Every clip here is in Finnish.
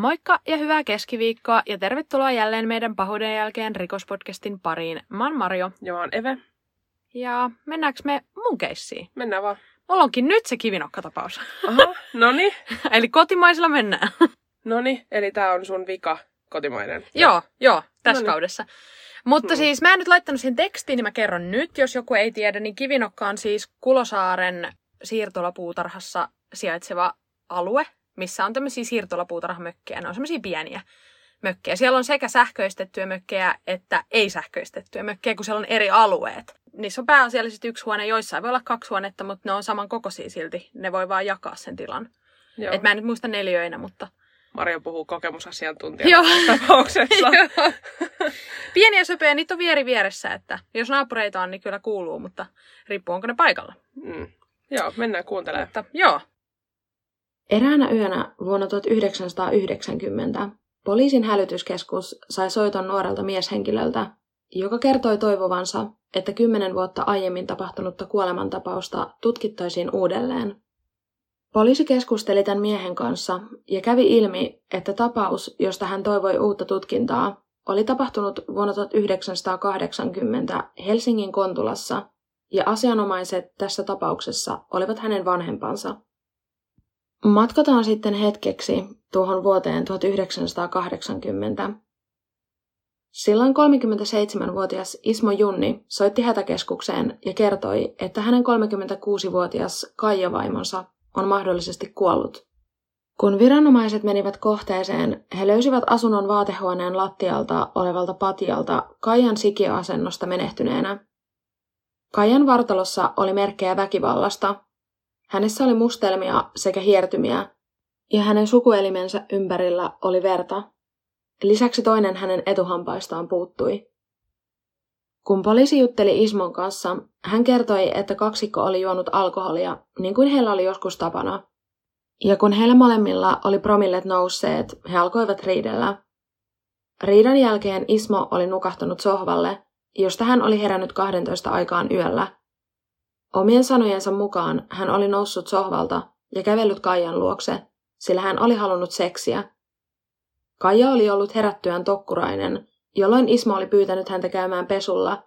Moikka ja hyvää keskiviikkoa ja tervetuloa jälleen meidän pahuuden jälkeen rikospodcastin pariin. Mä oon Mario Ja mä oon Eve. ja mennäänkö me mun keissiin? Mennään vaan. Mulla onkin nyt se kivinokkatapaus. Aha, noni. Eli kotimaisilla mennään. Noni, eli tää on sun vika kotimainen. joo, joo, tässä Noniin. kaudessa. Mutta Hmm. siis mä en nyt laittanut sen tekstiin, niin mä kerron nyt, jos joku ei tiedä, niin Kivinokka on siis Kulosaaren siirtolapuutarhassa sijaitseva alue, missä on tämmöisiä siirtolapuutarhamökkejä. Ne on semmoisia pieniä mökkejä. Siellä on sekä sähköistettyjä mökkejä että ei-sähköistettyjä mökkejä, kun siellä on eri alueet. Niissä on pääasiallisesti yksi huone, joissain voi olla kaksi huonetta, mutta ne on saman kokoisia silti. Ne voi vaan jakaa sen tilan. Joo. Et mä en nyt muista neljöinä, mutta... Mario puhuu kokemusasiantuntijana Joo. tapauksessa. Joo. Pieniä söpöjä, niitä on vieri vieressä, että jos naapureita on, niin kyllä kuuluu, mutta riippuu onko ne paikalla. mm. Joo, mennään kuuntelemaan. Mutta joo, Eräänä yönä vuonna 1990 poliisin hälytyskeskus sai soiton nuorelta mieshenkilöltä, joka kertoi toivovansa, että kymmenen vuotta aiemmin tapahtunutta kuolemantapausta tutkittaisiin uudelleen. Poliisi keskusteli tämän miehen kanssa ja kävi ilmi, että tapaus, josta hän toivoi uutta tutkintaa, oli tapahtunut vuonna 1980 Helsingin Kontulassa ja asianomaiset tässä tapauksessa olivat hänen vanhempansa. Matkataan sitten hetkeksi tuohon vuoteen 1980. Silloin 37-vuotias Ismo Junni soitti hätäkeskukseen ja kertoi, että hänen 36-vuotias Kaija-vaimonsa on mahdollisesti kuollut. Kun viranomaiset menivät kohteeseen, he löysivät asunnon vaatehuoneen lattialta olevalta patjalta Kaijan sikiöasennosta menehtyneenä. Kaijan vartalossa oli merkkejä väkivallasta, Hänessä oli mustelmia sekä hiertymiä, ja hänen sukuelimensä ympärillä oli verta. Lisäksi toinen hänen etuhampaistaan puuttui. Kun poliisi jutteli Ismon kanssa, hän kertoi, että kaksikko oli juonut alkoholia, niin kuin heillä oli joskus tapana. Ja kun heillä molemmilla oli promillet nousseet, he alkoivat riidellä. Riidan jälkeen Ismo oli nukahtanut sohvalle, josta hän oli herännyt 12 aikaan yöllä. Omien sanojensa mukaan hän oli noussut sohvalta ja kävellyt Kaijan luokse, sillä hän oli halunnut seksiä. Kaija oli ollut herättyään tokkurainen, jolloin Ismo oli pyytänyt häntä käymään pesulla.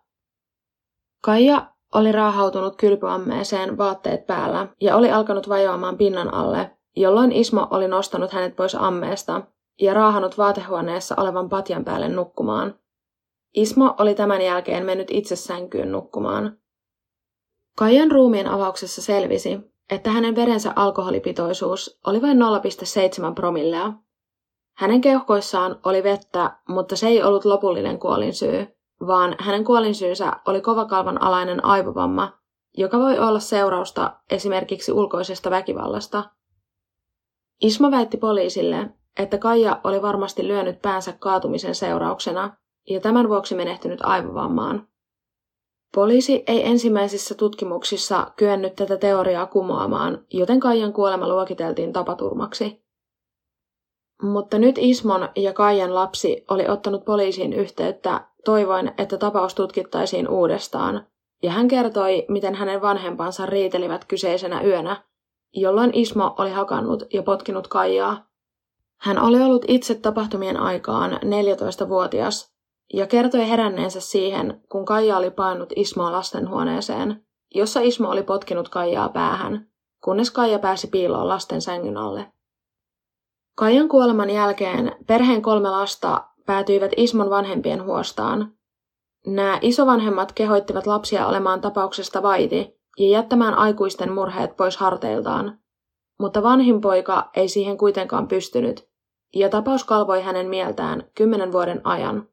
Kaija oli raahautunut kylpyammeeseen vaatteet päällä ja oli alkanut vajoamaan pinnan alle, jolloin Ismo oli nostanut hänet pois ammeesta ja raahannut vaatehuoneessa olevan patjan päälle nukkumaan. Ismo oli tämän jälkeen mennyt itse sänkyyn nukkumaan. Kaijan ruumiin avauksessa selvisi, että hänen verensä alkoholipitoisuus oli vain 0,7 promillea. Hänen keuhkoissaan oli vettä, mutta se ei ollut lopullinen kuolinsyy, vaan hänen kuolinsyynsä oli kovakalvan alainen aivovamma, joka voi olla seurausta esimerkiksi ulkoisesta väkivallasta. Ismo väitti poliisille, että Kaija oli varmasti lyönyt päänsä kaatumisen seurauksena ja tämän vuoksi menehtynyt aivovammaan. Poliisi ei ensimmäisissä tutkimuksissa kyennyt tätä teoriaa kumoamaan, joten Kaijan kuolema luokiteltiin tapaturmaksi. Mutta nyt Ismon ja Kaijan lapsi oli ottanut poliisiin yhteyttä toivoen, että tapaus tutkittaisiin uudestaan, ja hän kertoi, miten hänen vanhempansa riitelivät kyseisenä yönä, jolloin Ismo oli hakannut ja potkinut Kaijaa. Hän oli ollut itse tapahtumien aikaan 14-vuotias ja kertoi heränneensä siihen, kun Kaija oli painut Ismoa lastenhuoneeseen, jossa Ismo oli potkinut Kaijaa päähän, kunnes Kaija pääsi piiloon lasten sängyn alle. Kaijan kuoleman jälkeen perheen kolme lasta päätyivät Ismon vanhempien huostaan. Nämä isovanhemmat kehoittivat lapsia olemaan tapauksesta vaiti ja jättämään aikuisten murheet pois harteiltaan, mutta vanhin poika ei siihen kuitenkaan pystynyt, ja tapaus kalvoi hänen mieltään kymmenen vuoden ajan.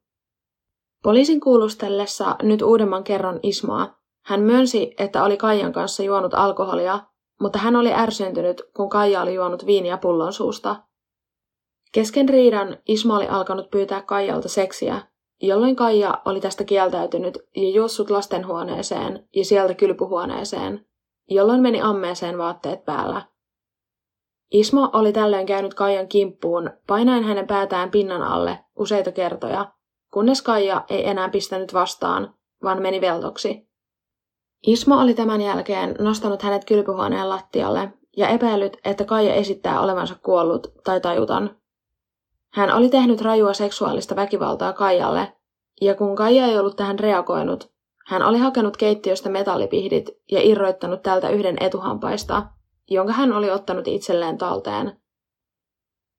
Poliisin kuulustellessa nyt uudemman kerran Ismoa, hän myönsi, että oli Kaijan kanssa juonut alkoholia, mutta hän oli ärsyntynyt, kun Kaija oli juonut viiniä pullon suusta. Kesken riidan Ismo oli alkanut pyytää Kaijalta seksiä, jolloin Kaija oli tästä kieltäytynyt ja juossut lastenhuoneeseen ja sieltä kylpyhuoneeseen, jolloin meni ammeeseen vaatteet päällä. Ismo oli tällöin käynyt Kaijan kimppuun, painaen hänen päätään pinnan alle useita kertoja, kunnes Kaija ei enää pistänyt vastaan, vaan meni veltoksi. Ismo oli tämän jälkeen nostanut hänet kylpyhuoneen lattialle ja epäillyt, että Kaija esittää olevansa kuollut tai tajutan. Hän oli tehnyt rajua seksuaalista väkivaltaa Kaijalle, ja kun Kaija ei ollut tähän reagoinut, hän oli hakenut keittiöstä metallipihdit ja irroittanut tältä yhden etuhampaista, jonka hän oli ottanut itselleen talteen.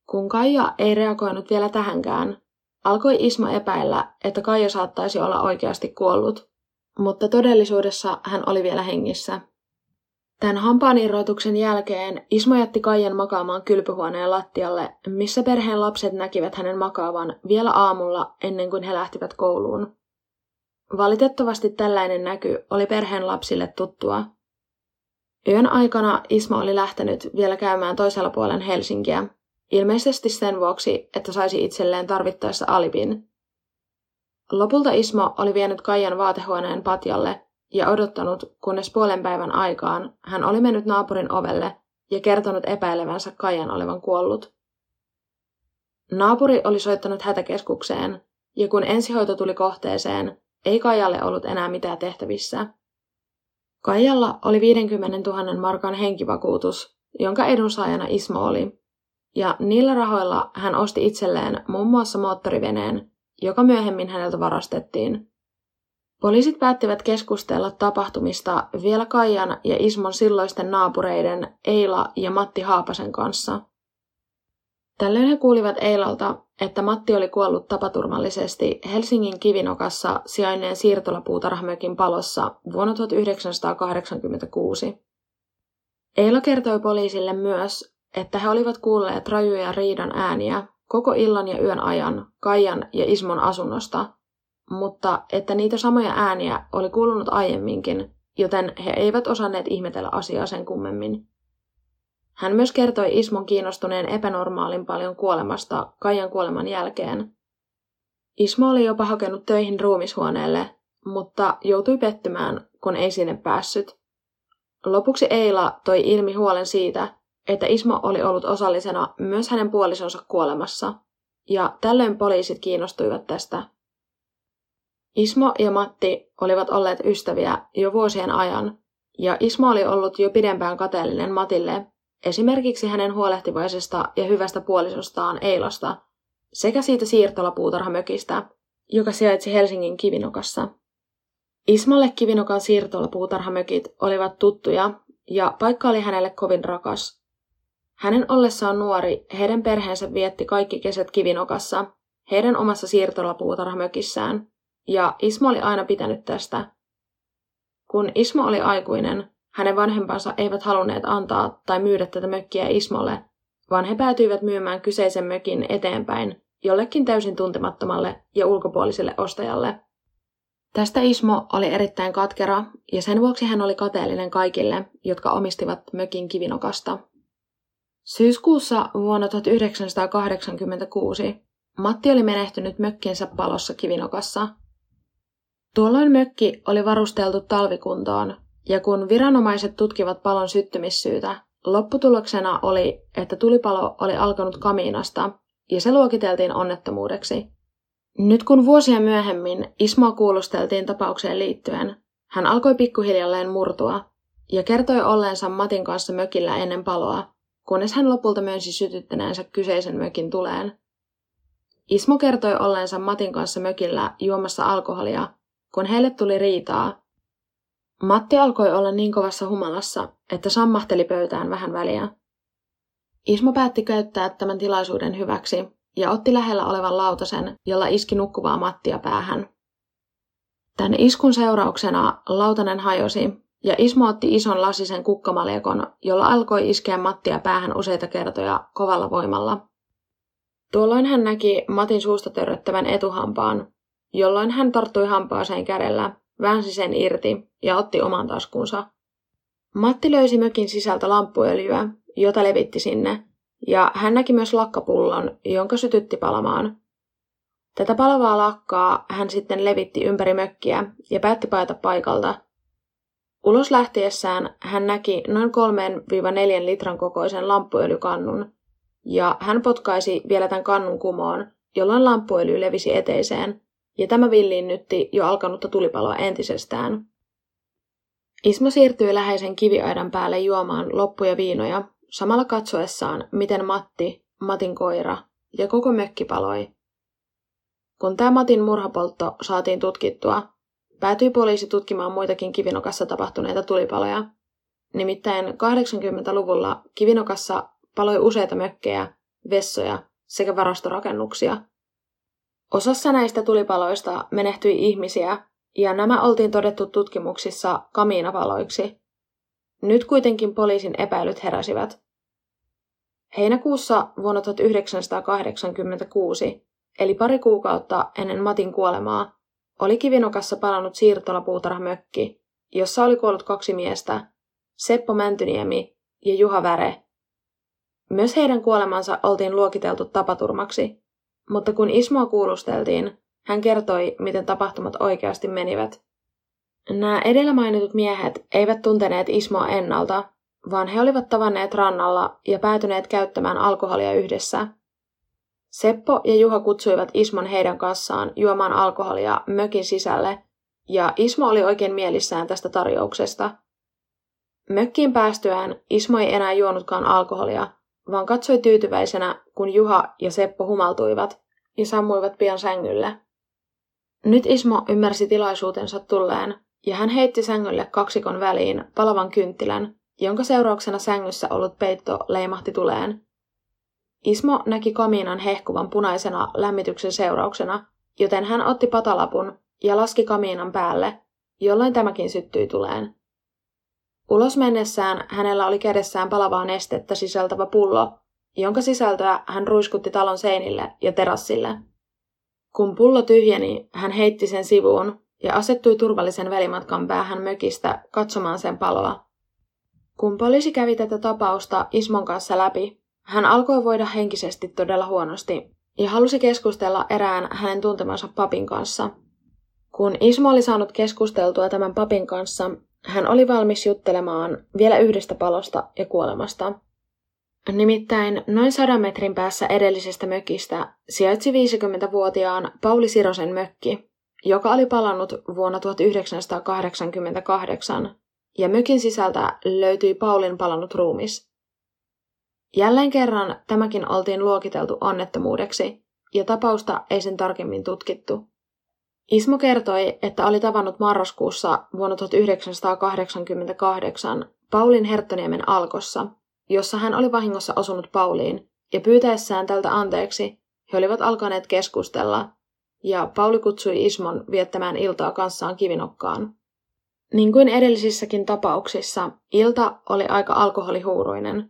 Kun Kaija ei reagoinut vielä tähänkään, alkoi Ismo epäillä, että Kaija saattaisi olla oikeasti kuollut, mutta todellisuudessa hän oli vielä hengissä. Tämän hampaanirroituksen jälkeen Ismo jätti Kaijan makaamaan kylpyhuoneen lattialle, missä perheen lapset näkivät hänen makaavan vielä aamulla ennen kuin he lähtivät kouluun. Valitettavasti tällainen näky oli perheen lapsille tuttua. Yön aikana Ismo oli lähtenyt vielä käymään toisella puolen Helsinkiä, ilmeisesti sen vuoksi, että saisi itselleen tarvittaessa alibin. Lopulta Ismo oli vienyt Kaijan vaatehuoneen patjalle ja odottanut, kunnes puolen päivän aikaan hän oli mennyt naapurin ovelle ja kertonut epäilevänsä Kaijan olevan kuollut. Naapuri oli soittanut hätäkeskukseen, ja kun ensihoito tuli kohteeseen, ei Kaijalle ollut enää mitään tehtävissä. Kaijalla oli 50 000 markan henkivakuutus, jonka edunsaajana Ismo oli, ja niillä rahoilla hän osti itselleen muun muassa moottoriveneen, joka myöhemmin häneltä varastettiin. Poliisit päättivät keskustella tapahtumista vielä Kaijan ja Ismon silloisten naapureiden Eila ja Matti Haapasen kanssa. Tällöin he kuulivat Eilalta, että Matti oli kuollut tapaturmallisesti Helsingin kivinokassa sijainneen siirtolapuutarhamökin palossa vuonna 1986. Eila kertoi poliisille myös, että he olivat kuulleet rajuja riidan ääniä koko illan ja yön ajan Kaijan ja Ismon asunnosta – mutta että niitä samoja ääniä oli kuulunut aiemminkin, joten he eivät osanneet ihmetellä asiaa sen kummemmin. Hän myös kertoi Ismon kiinnostuneen epänormaalin paljon kuolemasta Kaijan kuoleman jälkeen. Ismo oli jopa hakenut töihin ruumishuoneelle, mutta joutui pettymään, kun ei sinne päässyt. Lopuksi Eila toi ilmi huolen siitä, että Ismo oli ollut osallisena myös hänen puolisonsa kuolemassa, ja tällöin poliisit kiinnostuivat tästä Ismo ja Matti olivat olleet ystäviä jo vuosien ajan, ja Ismo oli ollut jo pidempään kateellinen Matille, esimerkiksi hänen huolehtivaisesta ja hyvästä puolisostaan Eilasta, sekä siitä siirtolapuutarhamökistä, joka sijaitsi Helsingin Kivinokassa. Ismalle Kivinokan siirtolapuutarhamökit olivat tuttuja, ja paikka oli hänelle kovin rakas. Hänen ollessaan nuori, heidän perheensä vietti kaikki kesät Kivinokassa, heidän omassa siirtolapuutarhamökissään, ja Ismo oli aina pitänyt tästä. Kun Ismo oli aikuinen, hänen vanhempansa eivät halunneet antaa tai myydä tätä mökkiä Ismolle, vaan he päätyivät myymään kyseisen mökin eteenpäin jollekin täysin tuntemattomalle ja ulkopuoliselle ostajalle. Tästä Ismo oli erittäin katkera ja sen vuoksi hän oli kateellinen kaikille, jotka omistivat mökin kivinokasta. Syyskuussa vuonna 1986 Matti oli menehtynyt mökkinsä palossa kivinokassa – Tuolloin mökki oli varusteltu talvikuntoon, ja kun viranomaiset tutkivat palon syttymissyytä, lopputuloksena oli, että tulipalo oli alkanut kamiinasta, ja se luokiteltiin onnettomuudeksi. Nyt kun vuosia myöhemmin Ismoa kuulusteltiin tapaukseen liittyen, hän alkoi pikkuhiljalleen murtua ja kertoi olleensa Matin kanssa mökillä ennen paloa, kunnes hän lopulta myönsi sytyttäneensä kyseisen mökin tuleen. Ismo kertoi olleensa Matin kanssa mökillä juomassa alkoholia kun heille tuli riitaa. Matti alkoi olla niin kovassa humalassa, että sammahteli pöytään vähän väliä. Ismo päätti käyttää tämän tilaisuuden hyväksi ja otti lähellä olevan lautasen, jolla iski nukkuvaa Mattia päähän. Tän iskun seurauksena lautanen hajosi ja Ismo otti ison lasisen kukkamaljakon, jolla alkoi iskeä Mattia päähän useita kertoja kovalla voimalla. Tuolloin hän näki Matin suusta törröttävän etuhampaan, jolloin hän tarttui hampaaseen kädellä, väänsi sen irti ja otti oman taskunsa. Matti löysi mökin sisältä lamppuöljyä, jota levitti sinne, ja hän näki myös lakkapullon, jonka sytytti palamaan. Tätä palavaa lakkaa hän sitten levitti ympäri mökkiä ja päätti paeta paikalta. Ulos lähtiessään hän näki noin 3-4 litran kokoisen lamppuöljykannun, ja hän potkaisi vielä tämän kannun kumoon, jolloin lamppuöljy levisi eteiseen, ja tämä villiinnytti jo alkanutta tulipaloa entisestään. Ismo siirtyi läheisen kiviaidan päälle juomaan loppuja viinoja, samalla katsoessaan, miten Matti, Matin koira, ja koko mökki paloi. Kun tämä Matin murhapoltto saatiin tutkittua, päätyi poliisi tutkimaan muitakin kivinokassa tapahtuneita tulipaloja. Nimittäin 80-luvulla kivinokassa paloi useita mökkejä, vessoja sekä varastorakennuksia. Osassa näistä tulipaloista menehtyi ihmisiä, ja nämä oltiin todettu tutkimuksissa kamiinapaloiksi. Nyt kuitenkin poliisin epäilyt heräsivät. Heinäkuussa vuonna 1986, eli pari kuukautta ennen Matin kuolemaa, oli Kivinokassa palannut siirtolapuutarhamökki, jossa oli kuollut kaksi miestä, Seppo Mäntyniemi ja Juha Väre. Myös heidän kuolemansa oltiin luokiteltu tapaturmaksi, mutta kun Ismoa kuulusteltiin, hän kertoi, miten tapahtumat oikeasti menivät. Nämä edellä mainitut miehet eivät tunteneet Ismoa ennalta, vaan he olivat tavanneet rannalla ja päätyneet käyttämään alkoholia yhdessä. Seppo ja Juha kutsuivat Ismon heidän kanssaan juomaan alkoholia mökin sisälle, ja Ismo oli oikein mielissään tästä tarjouksesta. Mökkiin päästyään Ismo ei enää juonutkaan alkoholia, vaan katsoi tyytyväisenä, kun Juha ja Seppo humaltuivat ja sammuivat pian sängylle. Nyt Ismo ymmärsi tilaisuutensa tulleen, ja hän heitti sängylle kaksikon väliin palavan kynttilän, jonka seurauksena sängyssä ollut peitto leimahti tuleen. Ismo näki kamiinan hehkuvan punaisena lämmityksen seurauksena, joten hän otti patalapun ja laski kamiinan päälle, jolloin tämäkin syttyi tuleen. Ulos mennessään hänellä oli kädessään palavaa nestettä sisältävä pullo, jonka sisältöä hän ruiskutti talon seinille ja terassille. Kun pullo tyhjeni, hän heitti sen sivuun ja asettui turvallisen välimatkan päähän mökistä katsomaan sen paloa. Kun poliisi kävi tätä tapausta Ismon kanssa läpi, hän alkoi voida henkisesti todella huonosti ja halusi keskustella erään hänen tuntemansa papin kanssa. Kun Ismo oli saanut keskusteltua tämän papin kanssa, hän oli valmis juttelemaan vielä yhdestä palosta ja kuolemasta. Nimittäin noin sadan metrin päässä edellisestä mökistä sijaitsi 50-vuotiaan Pauli Sirosen mökki, joka oli palannut vuonna 1988, ja mökin sisältä löytyi Paulin palannut ruumis. Jälleen kerran tämäkin oltiin luokiteltu onnettomuudeksi, ja tapausta ei sen tarkemmin tutkittu. Ismo kertoi, että oli tavannut marraskuussa vuonna 1988 Paulin Herttoniemen alkossa, jossa hän oli vahingossa osunut Pauliin, ja pyytäessään tältä anteeksi he olivat alkaneet keskustella, ja Pauli kutsui Ismon viettämään iltaa kanssaan kivinokkaan. Niin kuin edellisissäkin tapauksissa, ilta oli aika alkoholihuuruinen.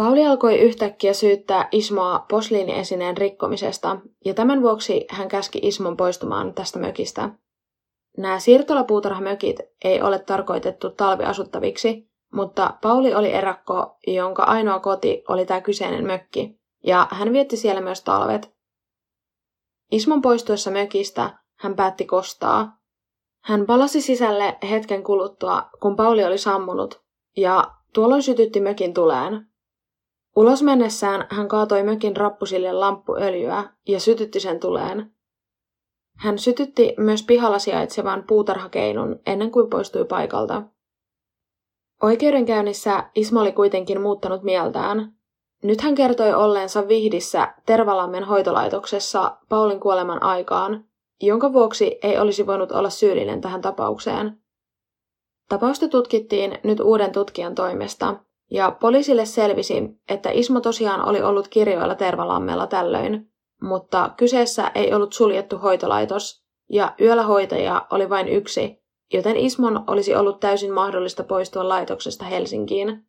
Pauli alkoi yhtäkkiä syyttää Ismoa posliiniesineen rikkomisesta, ja tämän vuoksi hän käski Ismon poistumaan tästä mökistä. Nämä siirtolapuutarhamökit ei ole tarkoitettu talviasuttaviksi, mutta Pauli oli erakko, jonka ainoa koti oli tämä kyseinen mökki, ja hän vietti siellä myös talvet. Ismon poistuessa mökistä hän päätti kostaa. Hän palasi sisälle hetken kuluttua, kun Pauli oli sammunut, ja tuolloin sytytti mökin tuleen. Ulos mennessään hän kaatoi mökin rappusille lamppuöljyä ja sytytti sen tuleen. Hän sytytti myös pihalla sijaitsevan puutarhakeinun ennen kuin poistui paikalta. Oikeudenkäynnissä Ismo oli kuitenkin muuttanut mieltään. Nyt hän kertoi olleensa Vihdissä Tervalammen hoitolaitoksessa Paulin kuoleman aikaan, jonka vuoksi ei olisi voinut olla syyllinen tähän tapaukseen. Tapausta tutkittiin nyt uuden tutkijan toimesta, ja poliisille selvisi, että Ismo tosiaan oli ollut kirjoilla Tervalammella tällöin, mutta kyseessä ei ollut suljettu hoitolaitos, ja yöllä hoitaja oli vain yksi, joten Ismon olisi ollut täysin mahdollista poistua laitoksesta Helsinkiin.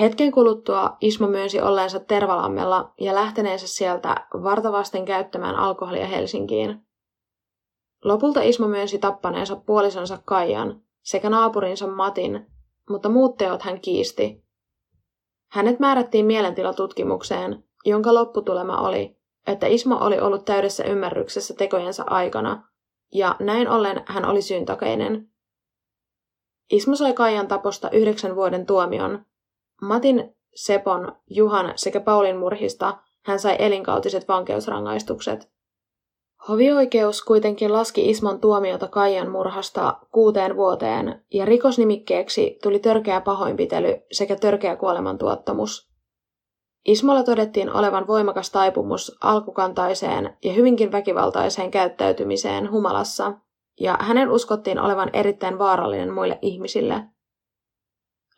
Hetken kuluttua Ismo myönsi olleensa Tervalammella ja lähteneensä sieltä vartavasten käyttämään alkoholia Helsinkiin. Lopulta Ismo myönsi tappaneensa puolisonsa Kaijan sekä naapurinsa Matin, mutta muut teot hän kiisti. Hänet määrättiin mielentilatutkimukseen, jonka lopputulema oli, että Ismo oli ollut täydessä ymmärryksessä tekojensa aikana ja näin ollen hän oli syyntakeinen. Ismo sai Kaijan taposta yhdeksän vuoden tuomion. Matin, Sepon, Juhan sekä Paulin murhista hän sai elinkautiset vankeusrangaistukset. Hovioikeus kuitenkin laski Ismon tuomiota Kaijan murhasta kuuteen vuoteen ja rikosnimikkeeksi tuli törkeä pahoinpitely sekä törkeä kuolemantuottamus. Ismolla todettiin olevan voimakas taipumus alkukantaiseen ja hyvinkin väkivaltaiseen käyttäytymiseen humalassa, ja hänen uskottiin olevan erittäin vaarallinen muille ihmisille.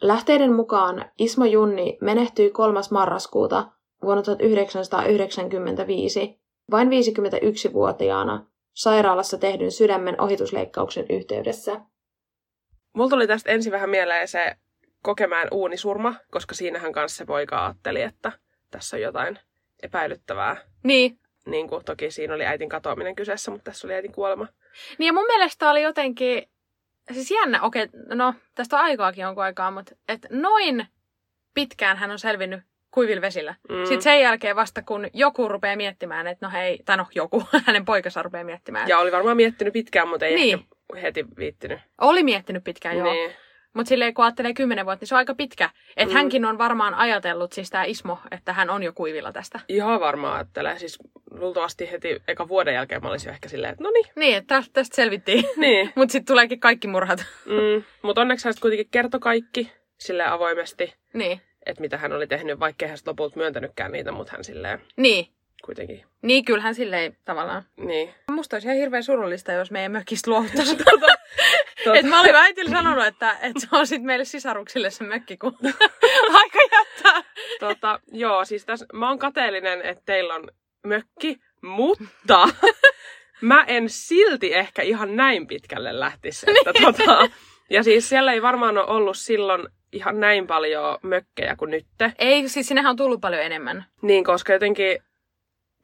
Lähteiden mukaan Ismo Junni menehtyi 3. marraskuuta vuonna 1995 vain 51-vuotiaana sairaalassa tehdyn sydämen ohitusleikkauksen yhteydessä. Mulla tuli tästä ensin vähän mieleen se kokemään uunisurma, koska siinähän kanssa se poika ajatteli, että tässä on jotain epäilyttävää. Niin. Niin kuin toki siinä oli äitin katoaminen kyseessä, mutta tässä oli äitin kuolema. Niin ja mun mielestä oli jotenkin, siis jännä, okei, no tästä on aikaakin jonkun aikaa, mutta et noin pitkään hän on selvinnyt kuivilla vesillä. Mm. Sitten sen jälkeen vasta kun joku rupeaa miettimään, että no hei, tai no joku, hänen poikansa rupeaa miettimään. Ja oli varmaan miettinyt pitkään, mutta ei Niin. ehkä heti viittinyt. Oli miettinyt pitkään, joo. Niin. Mutta silleen kun ajattelee kymmenen vuotta, niin se on aika pitkä. Että Mm. hänkin on varmaan ajatellut, siis tämä Ismo, että hän on jo kuivilla tästä. Ihan varmaan ajattelee. Siis luultavasti heti eka vuoden jälkeen mä olisin ehkä silleen, että no niin. Niin, että tästä, tästä selvittiin. Niin. Mutta sitten tuleekin kaikki murhat. Mm. Mutta onneksi hän kuitenkin kertoi kaikki sille avoimesti, niin. Että mitä hän oli tehnyt, vaikkei hän lopulta myöntänytkään niitä, mutta hän silleen Niin. kuitenkin. Niin, kyllähän silleen tavallaan. Niin. Musta olisi ihan hirveän surullista, jos meidän mökistä luovuttaisiin. Tot- Et mä olin äitille sanonut, että, että se on sitten meille sisaruksille se mökki, kun aika jättää. tota, joo, siis tässä, mä oon kateellinen, että teillä on mökki, mutta mä en silti ehkä ihan näin pitkälle lähtisi. Että, tota, ja siis siellä ei varmaan ole ollut silloin ihan näin paljon mökkejä kuin nytte. Ei, siis sinnehän on tullut paljon enemmän. Niin, koska jotenkin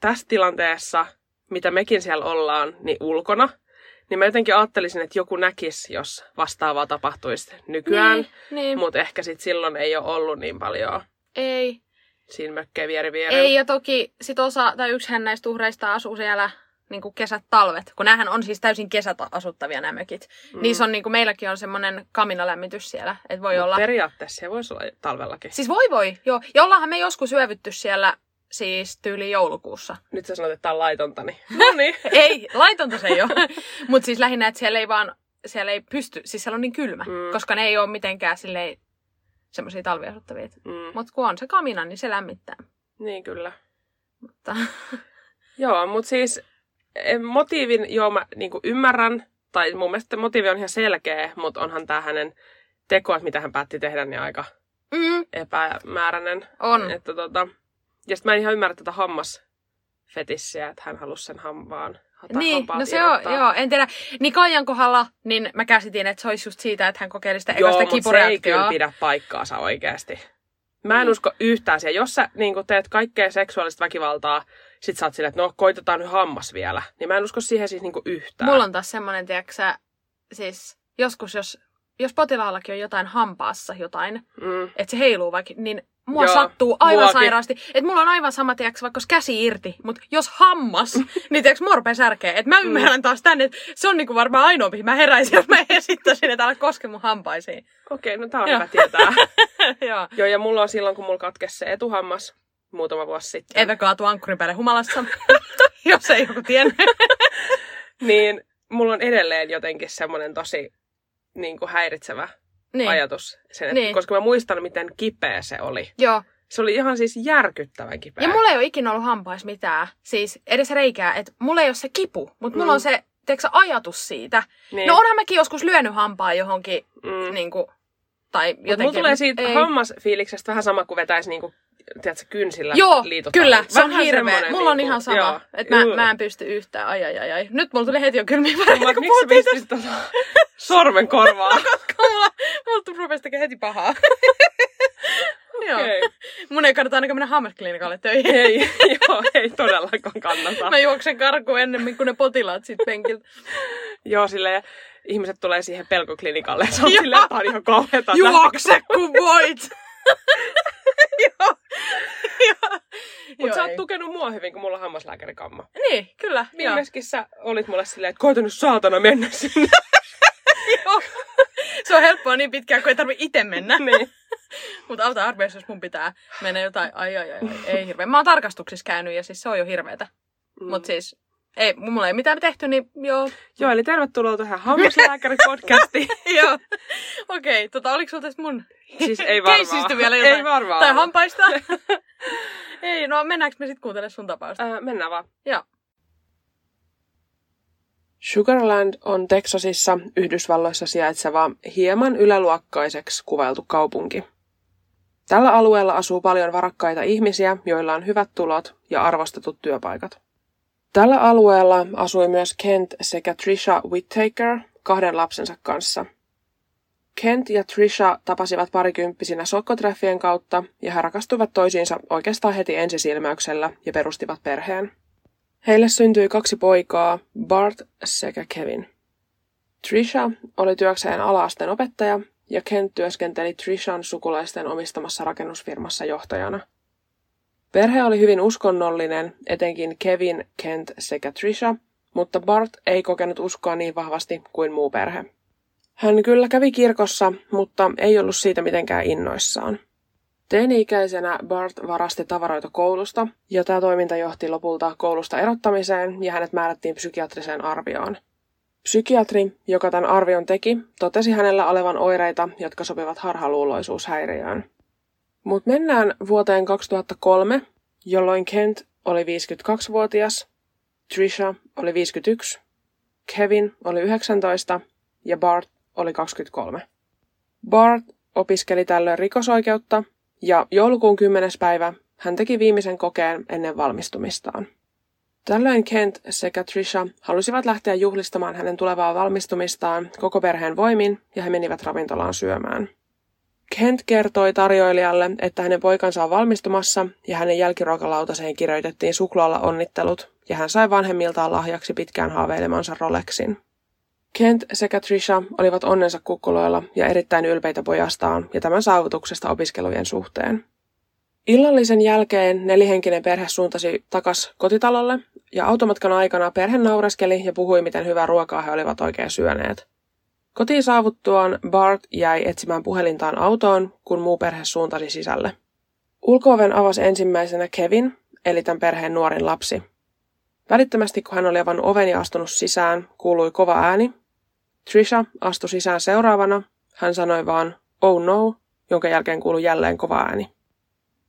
tässä tilanteessa, mitä mekin siellä ollaan, niin ulkona, niin mä jotenkin ajattelisin, että joku näkisi, jos vastaavaa tapahtuisi nykyään. Niin, niin. Mutta ehkä sitten silloin ei ole ollut niin paljon Ei. siinä mökkejä vieri vierellä. Ei, ja toki sit osa, tai yksihän näistä uhreista asuu siellä niin kuin kesät, talvet, kun näähän on siis täysin kesät asuttavia nämä mökit. Mm. Niissä on, niin kuin meilläkin on semmoinen kaminalämmitys siellä, että voi Mut olla... Periaatteessa se voisi olla talvellakin. Siis voi voi, joo. Ja ollaanhan me joskus yövytty siellä siis tyyli joulukuussa. Nyt sä sanot, että tää on laitonta, niin... No niin. ei, laitonta se ei ole. Mutta siis lähinnä, että siellä ei vaan, siellä ei pysty, siis siellä on niin kylmä, Mm. koska ne ei ole mitenkään silleen semmoisia talviasuttavia. Mm, Mutta kun on se kamina, niin se lämmittää. niin kyllä. Mutta, Joo, mutta siis motiivin, joo mä niinku ymmärrän, tai mun mielestä motiivi on ihan selkeä, mutta onhan tämä hänen teko, että mitä hän päätti tehdä, niin aika mm, epämääräinen. on. Että tota, ja sitten mä en ihan ymmärrä tätä hammasfetissiä, että hän halusi sen hampaan. Niin, no se on, joo, en tiedä. Niin Kaijan kohdalla, niin mä käsitin, että se olisi just siitä, että hän kokeili sitä Joo, ekasta mutta se ei kyllä pidä paikkaansa oikeasti. Mä en Niin. usko yhtään siihen. Jos sä niin teet kaikkea seksuaalista väkivaltaa, sit sä oot silleen, että no koitetaan nyt hammas vielä. Niin mä en usko siihen siis niin yhtään. Mulla on taas semmoinen, tiedätkö sä, siis joskus jos, jos potilaallakin on jotain hampaassa jotain, Mm. että se heiluu vaikka, niin mua Joo, sattuu aivan muakin. sairaasti. Että mulla on aivan sama, tiedätkö, vaikka olisi käsi irti, mutta jos hammas, niin tiedätkö, mua rupeaa särkeä. Että Mm. mä ymmärrän taas tänne, että se on niinku varmaan ainoa, mihin mä heräisin, jos mä esittäisin, että älä koske mun hampaisiin. Okei, no tää on Joo. hyvä tietää. Joo. Joo, ja mulla on silloin, kun mulla katkesi se etuhammas muutama vuosi sitten. Eve kaatu ankkurin päälle humalassa, jos ei joku tiennyt. Niin mulla on edelleen jotenkin semmoinen tosi niin kuin häiritsevä niin. ajatus. Sen, että, Niin. Koska mä muistan, miten kipeä se oli. Joo. Se oli ihan siis järkyttävän kipeä. Ja mulla ei ole ikinä ollut hampaissa mitään, siis edes reikää, että mulla ei ole se kipu, mutta mulla Mm. on se, tiedätkö, ajatus siitä. niin. No onhan mäkin joskus lyönyt hampaa johonkin, mm. niin kuin, tai jotenkin. mulla tulee siitä ei. hammasfiiliksestä vähän sama kuin vetäisi niinku, tiedätkö, kynsillä Joo, liitottaa. kyllä, Se on hirveä. Mulla on niinku- ihan sama, joo. että mä, mä en pysty yhtään, ai ai ai ai. Nyt mulla tuli heti jo kylmiä väreitä, kun puhuttiin pistit tota sormen korvaa? tästä. Mulla, mulla rupesi tekemään heti pahaa. Joo. Okei. Mun ei kannata ainakaan mennä hammasklinikalle töihin. Ei, joo, ei todellakaan kannata. Mä juoksen karkuun ennemmin kuin ne potilaat siitä penkiltä. Joo, silleen ihmiset tulee siihen pelkoklinikalle. Se on silleen, että on ihan kauheeta. Juokse kun voit! Joo. Mutta sä oot ei. tukenut mua hyvin, kun mulla on hammaslääkärikamma. Niin, kyllä. Viimeiskin sä olit mulle silleen, että koita nyt saatana mennä sinne. Joo. Se on helppoa niin pitkään, kun ei tarvi itse mennä. niin. Mutta auta arvioissa, jos mun pitää mennä jotain, ai ai ai, ai ei hirveä. Mä oon tarkastuksissa käynyt ja siis se on jo hirveetä. Mm. Mut siis, ei, mulla ei mitään tehty, niin joo. Joo, eli tervetuloa tähän hammaslääkäripodcastiin. joo. Okei, Okei, tota, oliko sulla tästä mun Siis ei varmaan. vielä jotain? Ei varmaan. Tai hampaista? ei, no mennäänkö me sitten kuuntelemaan sun tapausta? Äh, mennään vaan. Joo. Sugarland on Teksasissa Yhdysvalloissa sijaitseva hieman yläluokkaiseksi kuvailtu kaupunki. Tällä alueella asuu paljon varakkaita ihmisiä, joilla on hyvät tulot ja arvostetut työpaikat. Tällä alueella asui myös Kent sekä Trisha Whittaker kahden lapsensa kanssa. Kent ja Trisha tapasivat parikymppisinä sokkotreffien kautta ja he rakastuivat toisiinsa oikeastaan heti ensisilmäyksellä ja perustivat perheen. Heille syntyi kaksi poikaa, Bart sekä Kevin. Trisha oli työkseen alaasteen opettaja ja Kent työskenteli Trishan sukulaisten omistamassa rakennusfirmassa johtajana. Perhe oli hyvin uskonnollinen, etenkin Kevin, Kent sekä Trisha, mutta Bart ei kokenut uskoa niin vahvasti kuin muu perhe. Hän kyllä kävi kirkossa, mutta ei ollut siitä mitenkään innoissaan. Teini-ikäisenä Bart varasti tavaroita koulusta, ja tämä toiminta johti lopulta koulusta erottamiseen ja hänet määrättiin psykiatriseen arvioon. Psykiatri, joka tämän arvion teki, totesi hänellä olevan oireita, jotka sopivat harhaluuloisuushäiriöön. Mutta mennään vuoteen 2003, jolloin Kent oli 52-vuotias, Trisha oli 51, Kevin oli 19 ja Bart oli 23. Bart opiskeli tällöin rikosoikeutta ja joulukuun 10. päivä hän teki viimeisen kokeen ennen valmistumistaan. Tällöin Kent sekä Trisha halusivat lähteä juhlistamaan hänen tulevaa valmistumistaan koko perheen voimin ja he menivät ravintolaan syömään. Kent kertoi tarjoilijalle, että hänen poikansa on valmistumassa ja hänen jälkiruokalautaseen kirjoitettiin suklaalla onnittelut ja hän sai vanhemmiltaan lahjaksi pitkään haaveilemansa Rolexin. Kent sekä Trisha olivat onnensa kukkuloilla ja erittäin ylpeitä pojastaan ja tämän saavutuksesta opiskelujen suhteen. Illallisen jälkeen nelihenkinen perhe suuntasi takas kotitalolle ja automatkan aikana perhe naureskeli ja puhui, miten hyvää ruokaa he olivat oikein syöneet. Kotiin saavuttuaan Bart jäi etsimään puhelintaan autoon, kun muu perhe suuntasi sisälle. Ulkooven avasi ensimmäisenä Kevin, eli tämän perheen nuorin lapsi. Välittömästi kun hän oli avannut oven ja astunut sisään, kuului kova ääni. Trisha astui sisään seuraavana. Hän sanoi vaan, oh no, jonka jälkeen kuului jälleen kova ääni.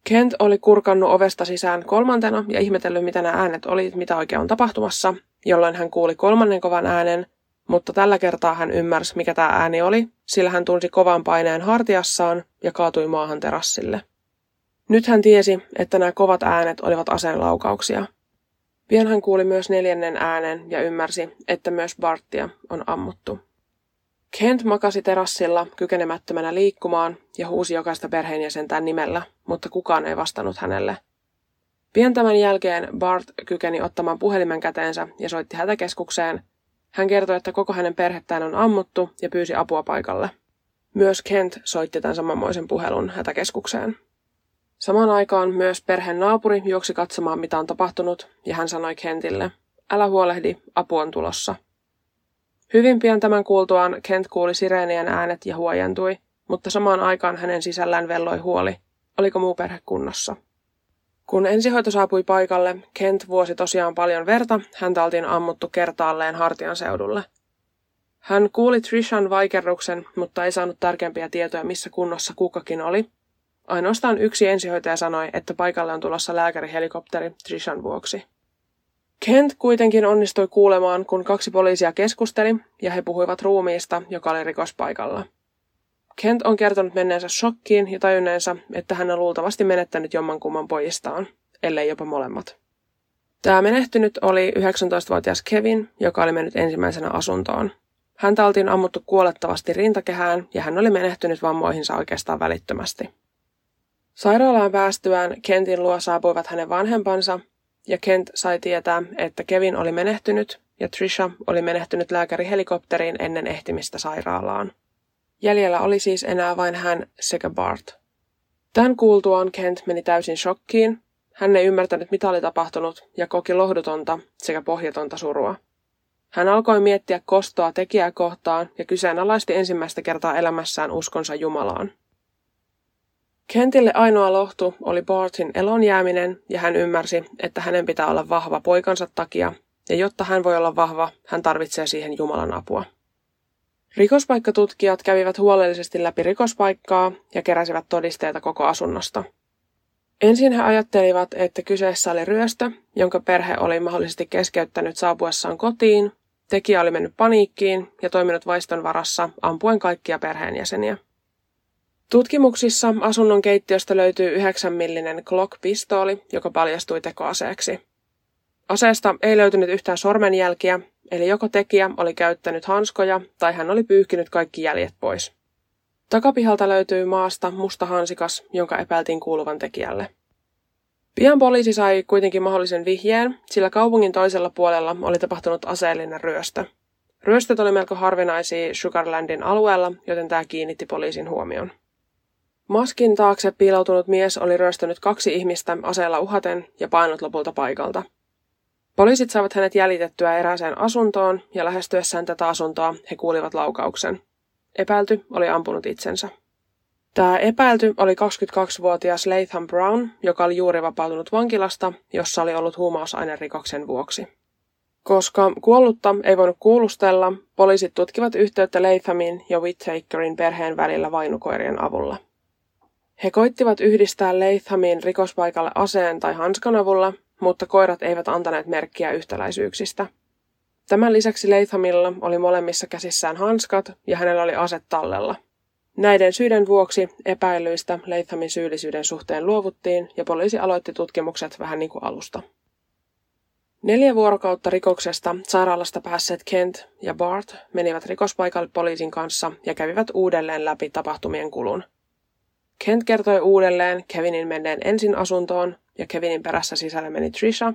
Kent oli kurkannut ovesta sisään kolmantena ja ihmetellyt, mitä nämä äänet oli, mitä oikein on tapahtumassa, jolloin hän kuuli kolmannen kovan äänen, mutta tällä kertaa hän ymmärsi, mikä tämä ääni oli, sillä hän tunsi kovan paineen hartiassaan ja kaatui maahan terassille. Nyt hän tiesi, että nämä kovat äänet olivat aseenlaukauksia. Pian hän kuuli myös neljännen äänen ja ymmärsi, että myös Barttia on ammuttu. Kent makasi terassilla kykenemättömänä liikkumaan ja huusi jokaista perheenjäsentään nimellä, mutta kukaan ei vastannut hänelle. Pian tämän jälkeen Bart kykeni ottamaan puhelimen käteensä ja soitti hätäkeskukseen. Hän kertoi, että koko hänen perhettään on ammuttu ja pyysi apua paikalle. Myös Kent soitti tämän samanmoisen puhelun hätäkeskukseen. Samaan aikaan myös perheen naapuri juoksi katsomaan, mitä on tapahtunut, ja hän sanoi Kentille, älä huolehdi, apu on tulossa. Hyvin pian tämän kuultuaan Kent kuuli sireenien äänet ja huojentui, mutta samaan aikaan hänen sisällään velloi huoli. Oliko muu perhe kunnossa? Kun ensihoito saapui paikalle, Kent vuosi tosiaan paljon verta, häntä oltiin ammuttu kertaalleen hartian seudulle. Hän kuuli Trishan vaikerruksen, mutta ei saanut tärkeämpiä tietoja, missä kunnossa kukakin oli. Ainoastaan yksi ensihoitaja sanoi, että paikalle on tulossa lääkärihelikopteri Trishan vuoksi. Kent kuitenkin onnistui kuulemaan, kun kaksi poliisia keskusteli ja he puhuivat ruumiista, joka oli rikospaikalla. Kent on kertonut menneensä shokkiin ja tajunneensa, että hän on luultavasti menettänyt jommankumman pojistaan, ellei jopa molemmat. Tämä menehtynyt oli 19-vuotias Kevin, joka oli mennyt ensimmäisenä asuntoon. Häntä oltiin ammuttu kuolettavasti rintakehään ja hän oli menehtynyt vammoihinsa oikeastaan välittömästi. Sairaalaan päästyään Kentin luo saapuivat hänen vanhempansa ja Kent sai tietää, että Kevin oli menehtynyt ja Trisha oli menehtynyt lääkärihelikopteriin ennen ehtimistä sairaalaan. Jäljellä oli siis enää vain hän sekä Bart. Tämän kuultuaan Kent meni täysin shokkiin. Hän ei ymmärtänyt, mitä oli tapahtunut, ja koki lohdutonta sekä pohjatonta surua. Hän alkoi miettiä kostoa tekijää kohtaan ja kyseenalaisti ensimmäistä kertaa elämässään uskonsa Jumalaan. Kentille ainoa lohtu oli Bartin elon jääminen ja hän ymmärsi, että hänen pitää olla vahva poikansa takia ja jotta hän voi olla vahva, hän tarvitsee siihen Jumalan apua. Rikospaikkatutkijat kävivät huolellisesti läpi rikospaikkaa ja keräsivät todisteita koko asunnosta. Ensin he ajattelivat, että kyseessä oli ryöstö, jonka perhe oli mahdollisesti keskeyttänyt saapuessaan kotiin, tekijä oli mennyt paniikkiin ja toiminut vaiston varassa ampuen kaikkia perheenjäseniä. Tutkimuksissa asunnon keittiöstä löytyy 9 millinen Glock-pistooli, joka paljastui tekoaseeksi. Aseesta ei löytynyt yhtään sormenjälkiä, eli joko tekijä oli käyttänyt hanskoja tai hän oli pyyhkinyt kaikki jäljet pois. Takapihalta löytyy maasta musta hansikas, jonka epäiltiin kuuluvan tekijälle. Pian poliisi sai kuitenkin mahdollisen vihjeen, sillä kaupungin toisella puolella oli tapahtunut aseellinen ryöstö. Ryöstöt oli melko harvinaisia Sugarlandin alueella, joten tämä kiinnitti poliisin huomion. Maskin taakse piiloutunut mies oli ryöstänyt kaksi ihmistä aseella uhaten ja painut lopulta paikalta. Poliisit saivat hänet jäljitettyä erääseen asuntoon ja lähestyessään tätä asuntoa he kuulivat laukauksen. Epäilty oli ampunut itsensä. Tämä epäilty oli 22-vuotias Latham Brown, joka oli juuri vapautunut vankilasta, jossa oli ollut huumausainerikoksen vuoksi. Koska kuollutta ei voinut kuulustella, poliisit tutkivat yhteyttä Lathamin ja Whittakerin perheen välillä vainukoirien avulla. He koittivat yhdistää Lathamin rikospaikalle aseen tai hanskan avulla, mutta koirat eivät antaneet merkkiä yhtäläisyyksistä. Tämän lisäksi Lathamilla oli molemmissa käsissään hanskat ja hänellä oli ase tallella. Näiden syiden vuoksi epäilyistä Lathamin syyllisyyden suhteen luovuttiin ja poliisi aloitti tutkimukset vähän niin kuin alusta. Neljä vuorokautta rikoksesta sairaalasta päässeet Kent ja Bart menivät rikospaikalle poliisin kanssa ja kävivät uudelleen läpi tapahtumien kulun. Kent kertoi uudelleen Kevinin menneen ensin asuntoon ja Kevinin perässä sisälle meni Trisha.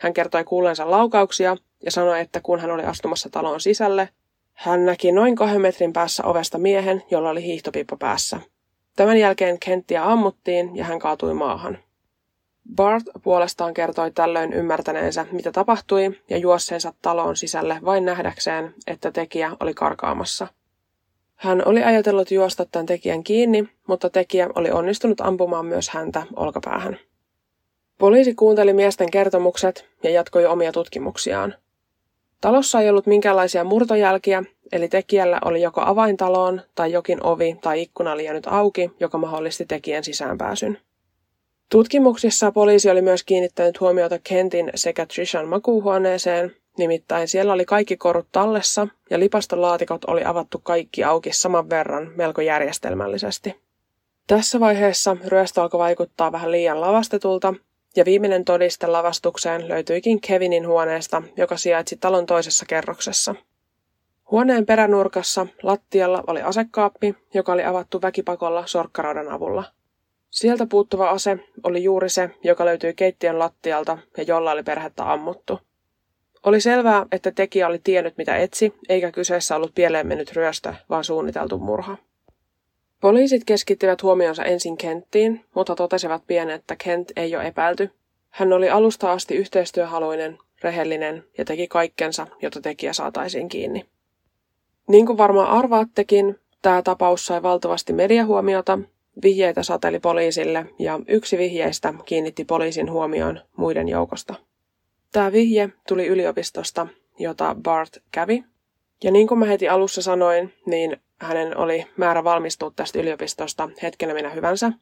Hän kertoi kuulleensa laukauksia ja sanoi, että kun hän oli astumassa taloon sisälle, hän näki noin kahden metrin päässä ovesta miehen, jolla oli hiihtopippa päässä. Tämän jälkeen Kenttiä ammuttiin ja hän kaatui maahan. Bart puolestaan kertoi tällöin ymmärtäneensä, mitä tapahtui, ja juosseensa taloon sisälle vain nähdäkseen, että tekijä oli karkaamassa. Hän oli ajatellut juosta tämän tekijän kiinni, mutta tekijä oli onnistunut ampumaan myös häntä olkapäähän. Poliisi kuunteli miesten kertomukset ja jatkoi omia tutkimuksiaan. Talossa ei ollut minkäänlaisia murtojälkiä, eli tekijällä oli joko avaintaloon tai jokin ovi tai ikkuna liian auki, joka mahdollisti tekijän sisäänpääsyn. Tutkimuksissa poliisi oli myös kiinnittänyt huomiota Kentin sekä Trishan makuuhuoneeseen, nimittäin siellä oli kaikki korut tallessa ja lipastolaatikot oli avattu kaikki auki saman verran melko järjestelmällisesti. Tässä vaiheessa ryöstö alkoi vaikuttaa vähän liian lavastetulta, ja viimeinen todiste lavastukseen löytyikin Kevinin huoneesta, joka sijaitsi talon toisessa kerroksessa. Huoneen peränurkassa lattialla oli asekaappi, joka oli avattu väkipakolla sorkkaraudan avulla. Sieltä puuttuva ase oli juuri se, joka löytyi keittiön lattialta ja jolla oli perhettä ammuttu. Oli selvää, että tekijä oli tiennyt mitä etsi, eikä kyseessä ollut pieleen mennyt ryöstö, vaan suunniteltu murha. Poliisit keskittivät huomionsa ensin Kenttiin, mutta totesivat pian, että Kent ei ole epäilty. Hän oli alusta asti yhteistyöhaluinen, rehellinen ja teki kaikkensa, jotta tekijä saataisiin kiinni. Niin kuin varmaan arvaattekin, tämä tapaus sai valtavasti mediahuomiota, vihjeitä sateli poliisille ja yksi vihjeistä kiinnitti poliisin huomioon muiden joukosta. Tämä vihje tuli yliopistosta, jota Bart kävi. Ja niin kuin mä heti alussa sanoin, niin hänen oli määrä valmistua tästä yliopistosta hetkenä minä hyvänsä.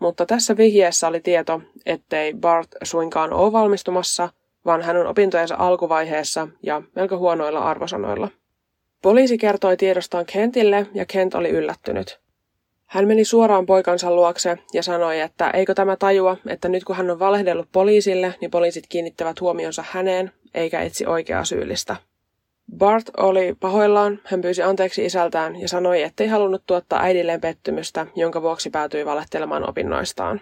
Mutta tässä vihjeessä oli tieto, ettei Bart suinkaan ole valmistumassa, vaan hän on opintojensa alkuvaiheessa ja melko huonoilla arvosanoilla. Poliisi kertoi tiedostaan Kentille ja Kent oli yllättynyt. Hän meni suoraan poikansa luokse ja sanoi, että eikö tämä tajua, että nyt kun hän on valehdellut poliisille, niin poliisit kiinnittävät huomionsa häneen, eikä etsi oikeaa syyllistä. Bart oli pahoillaan, hän pyysi anteeksi isältään ja sanoi, ettei halunnut tuottaa äidilleen pettymystä, jonka vuoksi päätyi valehtelemaan opinnoistaan.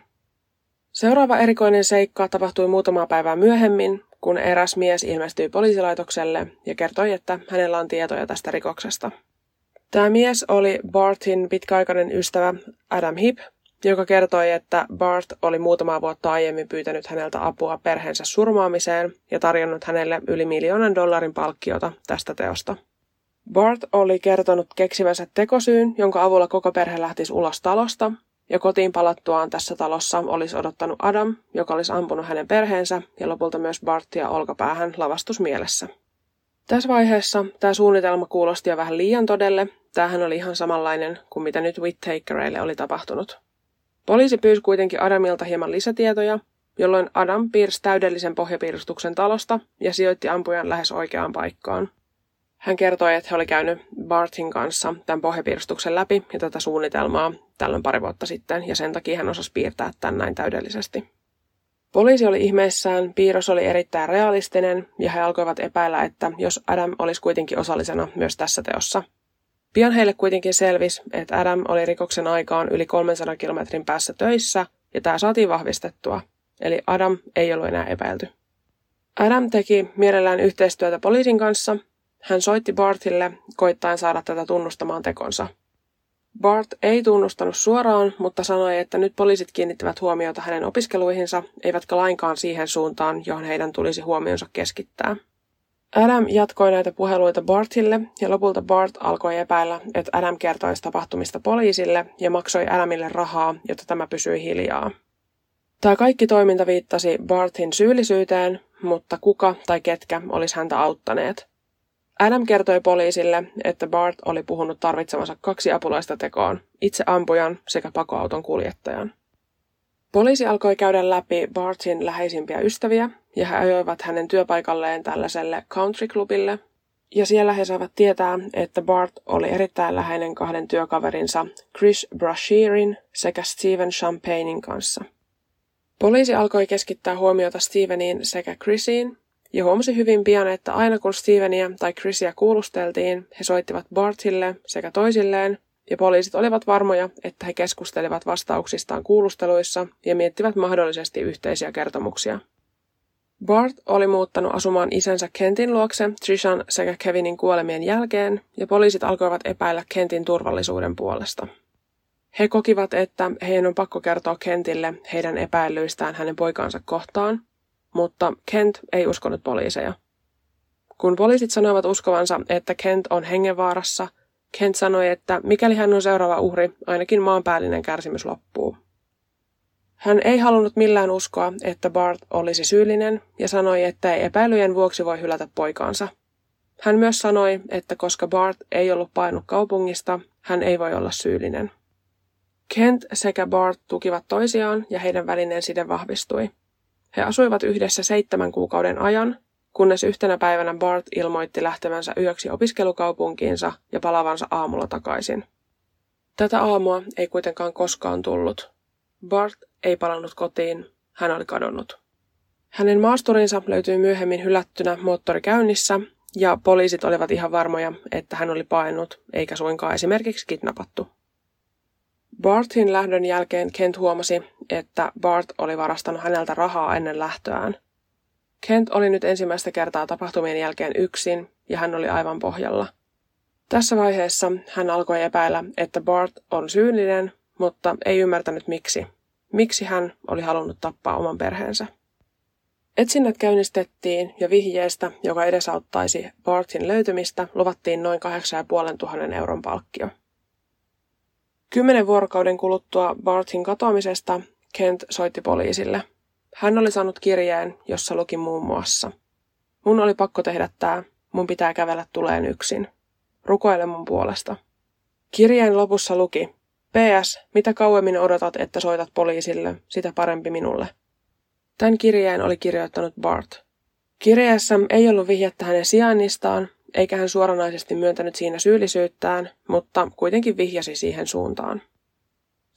Seuraava erikoinen seikka tapahtui muutamaa päivää myöhemmin, kun eräs mies ilmestyi poliisilaitokselle ja kertoi, että hänellä on tietoja tästä rikoksesta. Tämä mies oli Bartin pitkäaikainen ystävä Adam Hip, joka kertoi, että Bart oli muutama vuotta aiemmin pyytänyt häneltä apua perheensä surmaamiseen ja tarjonnut hänelle yli miljoonan dollarin palkkiota tästä teosta. Bart oli kertonut keksivänsä tekosyyn, jonka avulla koko perhe lähtisi ulos talosta, ja kotiin palattuaan tässä talossa olisi odottanut Adam, joka olisi ampunut hänen perheensä ja lopulta myös Bartia olkapäähän lavastusmielessä. Tässä vaiheessa tämä suunnitelma kuulosti jo vähän liian todelle, tämähän oli ihan samanlainen kuin mitä nyt Whittakereille oli tapahtunut. Poliisi pyysi kuitenkin Adamilta hieman lisätietoja, jolloin Adam piirsi täydellisen pohjapiirustuksen talosta ja sijoitti ampujan lähes oikeaan paikkaan. Hän kertoi, että he oli käynyt Bartin kanssa tämän pohjapiirustuksen läpi ja tätä suunnitelmaa tällöin pari vuotta sitten, ja sen takia hän osasi piirtää tämän näin täydellisesti. Poliisi oli ihmeissään, piirros oli erittäin realistinen, ja he alkoivat epäillä, että jos Adam olisi kuitenkin osallisena myös tässä teossa. Pian heille kuitenkin selvisi, että Adam oli rikoksen aikaan yli 300 kilometrin päässä töissä, ja tämä saatiin vahvistettua. Eli Adam ei ollut enää epäilty. Adam teki mielellään yhteistyötä poliisin kanssa. Hän soitti Bartille koittaen saada tätä tunnustamaan tekonsa. Bart ei tunnustanut suoraan, mutta sanoi, että nyt poliisit kiinnittivät huomiota hänen opiskeluihinsa, eivätkä lainkaan siihen suuntaan, johon heidän tulisi huomionsa keskittää. Adam jatkoi näitä puheluita Bartille ja lopulta Bart alkoi epäillä, että Adam kertoisi tapahtumista poliisille ja maksoi Adamille rahaa, jotta tämä pysyi hiljaa. Tämä kaikki toiminta viittasi Bartin syyllisyyteen, mutta kuka tai ketkä olisi häntä auttaneet. Adam kertoi poliisille, että Bart oli puhunut tarvitsemansa kaksi apulaista tekoon, itse ampujan sekä pakoauton kuljettajan. Poliisi alkoi käydä läpi Bartin läheisimpiä ystäviä ja he ajoivat hänen työpaikalleen tällaiselle country-klubille. Ja siellä he saivat tietää, että Bart oli erittäin läheinen kahden työkaverinsa Chris Brashearin sekä Steven Champagnein kanssa – Poliisi alkoi keskittää huomiota Steveniin sekä Chrisiin, ja huomasi hyvin pian, että aina kun Stevenia tai Chrisia kuulusteltiin, he soittivat Bartille sekä toisilleen, ja poliisit olivat varmoja, että he keskustelivat vastauksistaan kuulusteluissa ja miettivät mahdollisesti yhteisiä kertomuksia. Bart oli muuttanut asumaan isänsä Kentin luokse Trishan sekä Kevinin kuolemien jälkeen, ja poliisit alkoivat epäillä Kentin turvallisuuden puolesta. He kokivat, että heidän on pakko kertoa Kentille heidän epäilyistään hänen poikaansa kohtaan, mutta Kent ei uskonut poliiseja. Kun poliisit sanoivat uskovansa, että Kent on hengenvaarassa, Kent sanoi, että mikäli hän on seuraava uhri, ainakin maanpäällinen kärsimys loppuu. Hän ei halunnut millään uskoa, että Bart olisi syyllinen ja sanoi, että ei epäilyjen vuoksi voi hylätä poikaansa. Hän myös sanoi, että koska Bart ei ollut painut kaupungista, hän ei voi olla syyllinen. Kent sekä Bart tukivat toisiaan ja heidän välinen side vahvistui. He asuivat yhdessä seitsemän kuukauden ajan, kunnes yhtenä päivänä Bart ilmoitti lähtevänsä yöksi opiskelukaupunkiinsa ja palavansa aamulla takaisin. Tätä aamua ei kuitenkaan koskaan tullut. Bart ei palannut kotiin, hän oli kadonnut. Hänen maasturinsa löytyi myöhemmin hylättynä moottori käynnissä, ja poliisit olivat ihan varmoja, että hän oli painut, eikä suinkaan esimerkiksi kidnappattu. Bartin lähdön jälkeen Kent huomasi, että Bart oli varastanut häneltä rahaa ennen lähtöään. Kent oli nyt ensimmäistä kertaa tapahtumien jälkeen yksin ja hän oli aivan pohjalla. Tässä vaiheessa hän alkoi epäillä, että Bart on syyllinen, mutta ei ymmärtänyt miksi. Miksi hän oli halunnut tappaa oman perheensä. Etsinnät käynnistettiin ja vihjeestä, joka edesauttaisi Bartin löytymistä, luvattiin noin 8500 euron palkkio. Kymmenen vuorokauden kuluttua Bartin katoamisesta Kent soitti poliisille. Hän oli saanut kirjeen, jossa luki muun muassa. Mun oli pakko tehdä tää. Mun pitää kävellä tuleen yksin. Rukoile mun puolesta. Kirjeen lopussa luki. PS, mitä kauemmin odotat, että soitat poliisille, sitä parempi minulle. Tämän kirjeen oli kirjoittanut Bart. Kirjeessä ei ollut vihjettä hänen sijainnistaan, eikä hän suoranaisesti myöntänyt siinä syyllisyyttään, mutta kuitenkin vihjasi siihen suuntaan.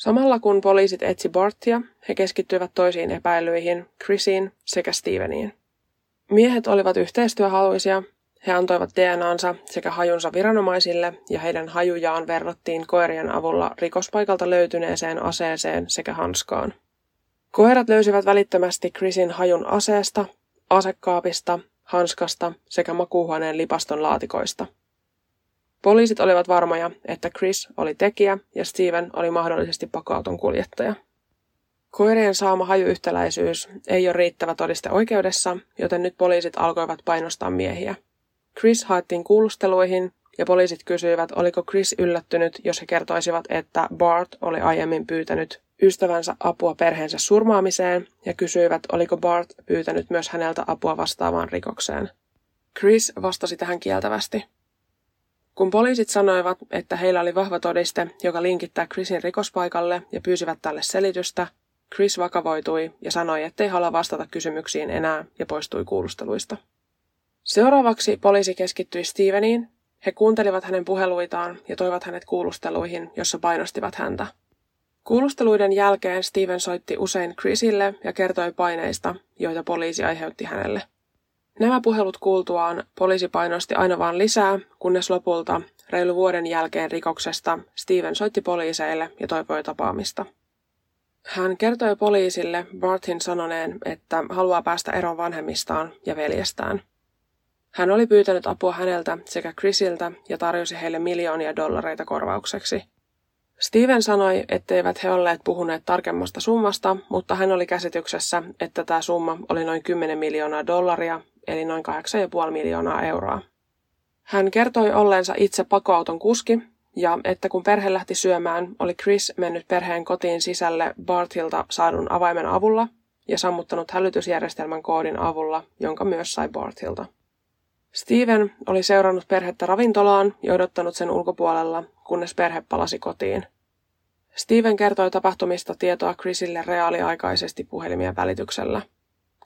Samalla kun poliisit etsi Bartia, he keskittyivät toisiin epäilyihin, Chrisiin sekä Steveniin. Miehet olivat yhteistyöhaluisia, he antoivat DNAnsa sekä hajunsa viranomaisille ja heidän hajujaan verrattiin koirien avulla rikospaikalta löytyneeseen aseeseen sekä hanskaan. Koirat löysivät välittömästi Chrisin hajun aseesta, asekaapista hanskasta sekä makuuhuoneen lipaston laatikoista. Poliisit olivat varmoja, että Chris oli tekijä ja Steven oli mahdollisesti pakauton kuljettaja. Koirien saama hajuyhtäläisyys ei ole riittävä todiste oikeudessa, joten nyt poliisit alkoivat painostaa miehiä. Chris haettiin kuulusteluihin ja poliisit kysyivät, oliko Chris yllättynyt, jos he kertoisivat, että Bart oli aiemmin pyytänyt ystävänsä apua perheensä surmaamiseen ja kysyivät, oliko Bart pyytänyt myös häneltä apua vastaavaan rikokseen. Chris vastasi tähän kieltävästi. Kun poliisit sanoivat, että heillä oli vahva todiste, joka linkittää Chrisin rikospaikalle ja pyysivät tälle selitystä, Chris vakavoitui ja sanoi, ettei halua vastata kysymyksiin enää ja poistui kuulusteluista. Seuraavaksi poliisi keskittyi Steveniin. He kuuntelivat hänen puheluitaan ja toivat hänet kuulusteluihin, jossa painostivat häntä. Kuulusteluiden jälkeen Steven soitti usein Chrisille ja kertoi paineista, joita poliisi aiheutti hänelle. Nämä puhelut kuultuaan poliisi painosti aina vain lisää, kunnes lopulta, reilu vuoden jälkeen rikoksesta, Steven soitti poliiseille ja toivoi tapaamista. Hän kertoi poliisille Barthin sanoneen, että haluaa päästä eroon vanhemmistaan ja veljestään. Hän oli pyytänyt apua häneltä sekä Chrisiltä ja tarjosi heille miljoonia dollareita korvaukseksi. Steven sanoi, etteivät he olleet puhuneet tarkemmasta summasta, mutta hän oli käsityksessä, että tämä summa oli noin 10 miljoonaa dollaria, eli noin 8,5 miljoonaa euroa. Hän kertoi olleensa itse pakoauton kuski ja että kun perhe lähti syömään, oli Chris mennyt perheen kotiin sisälle Barthilta saadun avaimen avulla ja sammuttanut hälytysjärjestelmän koodin avulla, jonka myös sai Barthilta. Steven oli seurannut perhettä ravintolaan ja odottanut sen ulkopuolella, kunnes perhe palasi kotiin. Steven kertoi tapahtumista tietoa Chrisille reaaliaikaisesti puhelimien välityksellä.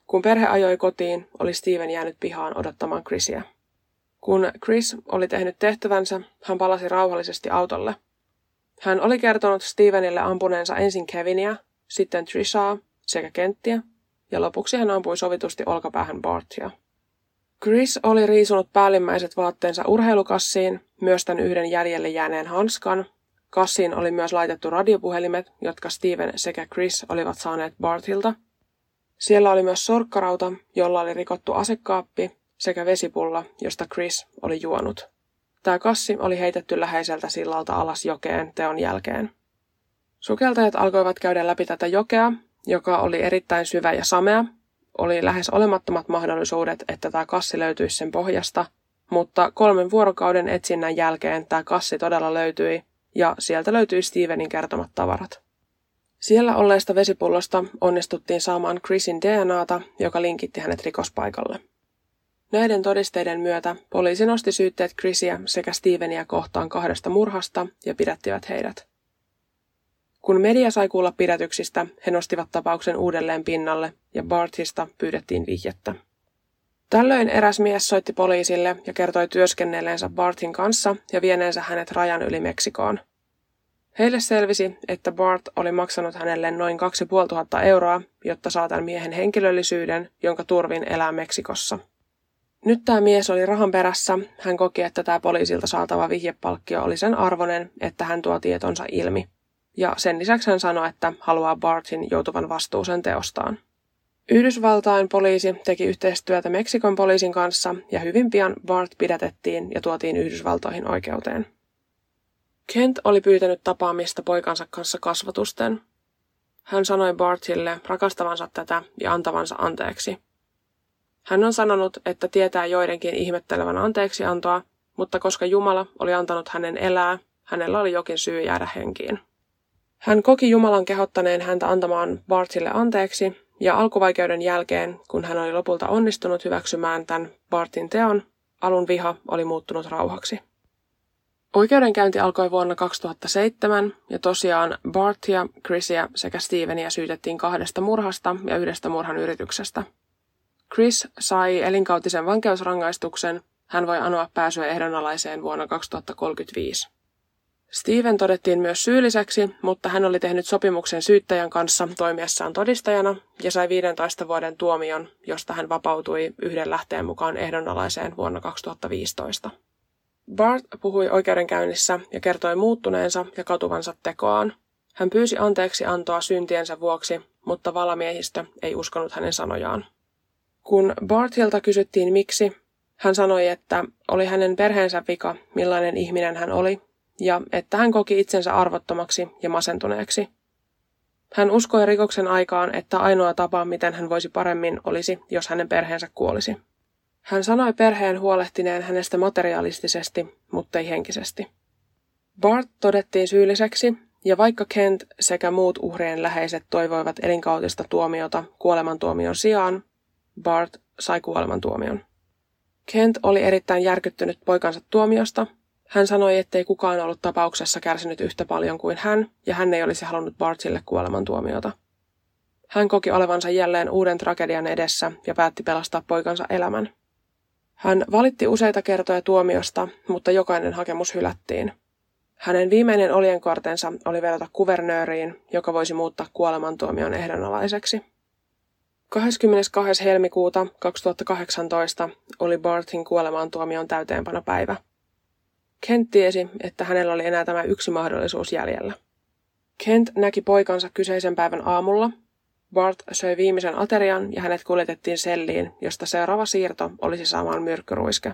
Kun perhe ajoi kotiin, oli Steven jäänyt pihaan odottamaan Chrisiä. Kun Chris oli tehnyt tehtävänsä, hän palasi rauhallisesti autolle. Hän oli kertonut Stevenille ampuneensa ensin Kevinia, sitten Trishaa sekä Kenttiä, ja lopuksi hän ampui sovitusti olkapäähän Bartia. Chris oli riisunut päällimmäiset vaatteensa urheilukassiin, myös tämän yhden jäljelle jääneen hanskan. Kassiin oli myös laitettu radiopuhelimet, jotka Steven sekä Chris olivat saaneet Bartilta. Siellä oli myös sorkkarauta, jolla oli rikottu asekaappi sekä vesipulla, josta Chris oli juonut. Tämä kassi oli heitetty läheiseltä sillalta alas jokeen teon jälkeen. Sukeltajat alkoivat käydä läpi tätä jokea, joka oli erittäin syvä ja samea. Oli lähes olemattomat mahdollisuudet, että tämä kassi löytyisi sen pohjasta, mutta kolmen vuorokauden etsinnän jälkeen tämä kassi todella löytyi ja sieltä löytyi Stevenin kertomat tavarat. Siellä olleesta vesipullosta onnistuttiin saamaan Chrisin DNAta, joka linkitti hänet rikospaikalle. Näiden todisteiden myötä poliisi nosti syytteet Chrisiä sekä Stevenia kohtaan kahdesta murhasta ja pidättivät heidät. Kun media sai kuulla pidätyksistä, he nostivat tapauksen uudelleen pinnalle ja Bartista pyydettiin vihjettä. Tällöin eräs mies soitti poliisille ja kertoi työskennelleensä Bartin kanssa ja vieneensä hänet rajan yli Meksikoon. Heille selvisi, että Bart oli maksanut hänelle noin 2500 euroa, jotta saa tämän miehen henkilöllisyyden, jonka turvin elää Meksikossa. Nyt tämä mies oli rahan perässä. Hän koki, että tämä poliisilta saatava vihjepalkkio oli sen arvoinen, että hän tuo tietonsa ilmi. Ja sen lisäksi hän sanoi, että haluaa Bartin joutuvan vastuuseen teostaan. Yhdysvaltain poliisi teki yhteistyötä Meksikon poliisin kanssa ja hyvin pian Bart pidätettiin ja tuotiin Yhdysvaltoihin oikeuteen. Kent oli pyytänyt tapaamista poikansa kanssa kasvatusten. Hän sanoi Bartille rakastavansa tätä ja antavansa anteeksi – hän on sanonut, että tietää joidenkin ihmettelevän anteeksiantoa, mutta koska Jumala oli antanut hänen elää, hänellä oli jokin syy jäädä henkiin. Hän koki Jumalan kehottaneen häntä antamaan Bartille anteeksi, ja alkuvaikeuden jälkeen, kun hän oli lopulta onnistunut hyväksymään tämän Bartin teon, alun viha oli muuttunut rauhaksi. Oikeudenkäynti alkoi vuonna 2007 ja tosiaan Bartia, Chrisia sekä Stevenia syytettiin kahdesta murhasta ja yhdestä murhan yrityksestä – Chris sai elinkautisen vankeusrangaistuksen. Hän voi anoa pääsyä ehdonalaiseen vuonna 2035. Steven todettiin myös syylliseksi, mutta hän oli tehnyt sopimuksen syyttäjän kanssa toimiessaan todistajana ja sai 15 vuoden tuomion, josta hän vapautui yhden lähteen mukaan ehdonalaiseen vuonna 2015. Bart puhui oikeudenkäynnissä ja kertoi muuttuneensa ja katuvansa tekoaan. Hän pyysi anteeksi antoa syntiensä vuoksi, mutta valamiehistö ei uskonut hänen sanojaan. Kun Barthilta kysyttiin miksi, hän sanoi, että oli hänen perheensä vika, millainen ihminen hän oli, ja että hän koki itsensä arvottomaksi ja masentuneeksi. Hän uskoi rikoksen aikaan, että ainoa tapa, miten hän voisi paremmin, olisi, jos hänen perheensä kuolisi. Hän sanoi perheen huolehtineen hänestä materialistisesti, mutta ei henkisesti. Bart todettiin syylliseksi, ja vaikka Kent sekä muut uhrien läheiset toivoivat elinkautista tuomiota kuolemantuomion sijaan, Bart sai kuolemantuomion. Kent oli erittäin järkyttynyt poikansa tuomiosta. Hän sanoi, ettei kukaan ollut tapauksessa kärsinyt yhtä paljon kuin hän, ja hän ei olisi halunnut Bartille kuolemantuomiota. Hän koki olevansa jälleen uuden tragedian edessä ja päätti pelastaa poikansa elämän. Hän valitti useita kertoja tuomiosta, mutta jokainen hakemus hylättiin. Hänen viimeinen oljenkortensa oli vedota kuvernööriin, joka voisi muuttaa kuolemantuomion ehdonalaiseksi. 22. helmikuuta 2018 oli Barthin kuolemantuomion täyteenpanopäivä. Kent tiesi, että hänellä oli enää tämä yksi mahdollisuus jäljellä. Kent näki poikansa kyseisen päivän aamulla. Bart söi viimeisen aterian ja hänet kuljetettiin selliin, josta seuraava siirto olisi saamaan myrkkyruiske.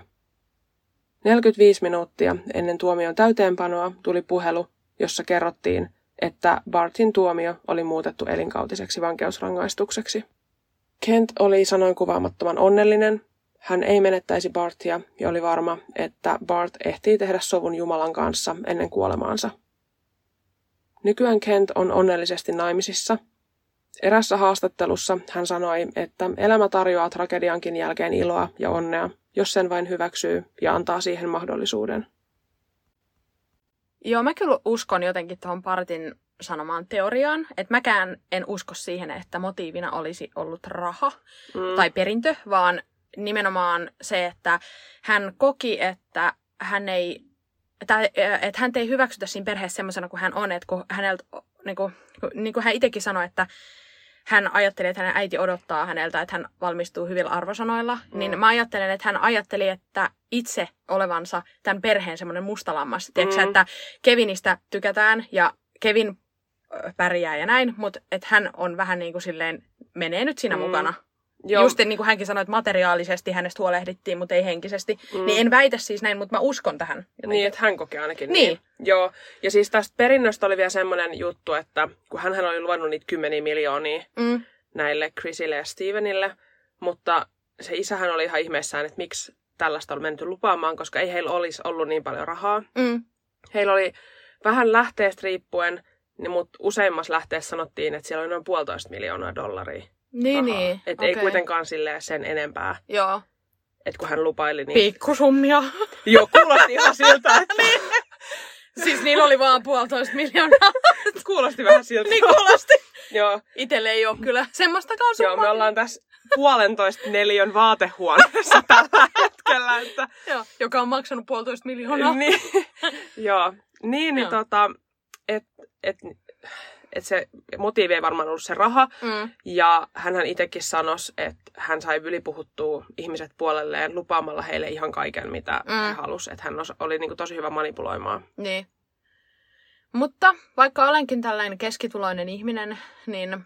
45 minuuttia ennen tuomion täyteenpanoa tuli puhelu, jossa kerrottiin, että Bartin tuomio oli muutettu elinkautiseksi vankeusrangaistukseksi. Kent oli sanoin kuvaamattoman onnellinen. Hän ei menettäisi Bartia ja oli varma, että Bart ehtii tehdä sovun Jumalan kanssa ennen kuolemaansa. Nykyään Kent on onnellisesti naimisissa. Erässä haastattelussa hän sanoi, että elämä tarjoaa tragediankin jälkeen iloa ja onnea, jos sen vain hyväksyy ja antaa siihen mahdollisuuden. Joo, mä kyllä uskon jotenkin tuohon Partin sanomaan teoriaan, että mäkään en usko siihen, että motiivina olisi ollut raha mm. tai perintö, vaan nimenomaan se, että hän koki, että hän ei, että, että hän ei hyväksytä siinä perheessä semmoisena kuin hän on, että kun häneltä, niin kuin, niin kuin hän itsekin sanoi, että hän ajatteli, että hänen äiti odottaa häneltä, että hän valmistuu hyvillä arvosanoilla, mm. niin mä ajattelen, että hän ajatteli, että itse olevansa tämän perheen semmoinen mustalammas. Tiedätkö, mm. että Kevinistä tykätään ja Kevin pärjää ja näin, mutta että hän on vähän niin kuin silleen, menee nyt siinä mm. mukana. Joo. Just niin kuin hänkin sanoi, että materiaalisesti hänestä huolehdittiin, mutta ei henkisesti. Mm. Niin en väitä siis näin, mutta mä uskon tähän. Jotenkin. Niin, että hän kokee ainakin niin. niin. Joo. Ja siis tästä perinnöstä oli vielä semmoinen juttu, että kun hän oli luvannut niitä kymmeniä miljoonia mm. näille Chrisille ja Stevenille, mutta se isähän oli ihan ihmeessään, että miksi tällaista oli menty lupaamaan, koska ei heillä olisi ollut niin paljon rahaa. Mm. Heillä oli vähän lähteestä riippuen niin, mutta useimmassa lähteessä sanottiin, että siellä oli noin puolitoista miljoonaa dollaria. Niin, rahaa. niin. Että okay. ei kuitenkaan sille sen enempää. Joo. Että kun hän lupaili, niin... Pikkusummia. Joo, kuulosti ihan siltä, että... niin. Siis niillä oli vaan puolitoista miljoonaa. kuulosti vähän siltä. niin kuulosti. Joo. Itelle ei ole kyllä semmoistakaan summaa. Joo, me ollaan tässä puolentoista neliön vaatehuoneessa tällä hetkellä. Että... Joo, joka on maksanut puolitoista miljoonaa. niin, joo. Niin, niin tota, et, et, et se motiivi ei varmaan ollut se raha. Mm. Ja hän itsekin sanoi, että hän sai ylipuhuttua ihmiset puolelleen lupaamalla heille ihan kaiken, mitä mm. he halusi. Että hän oli niin kuin tosi hyvä manipuloimaan. Niin. Mutta vaikka olenkin tällainen keskituloinen ihminen, niin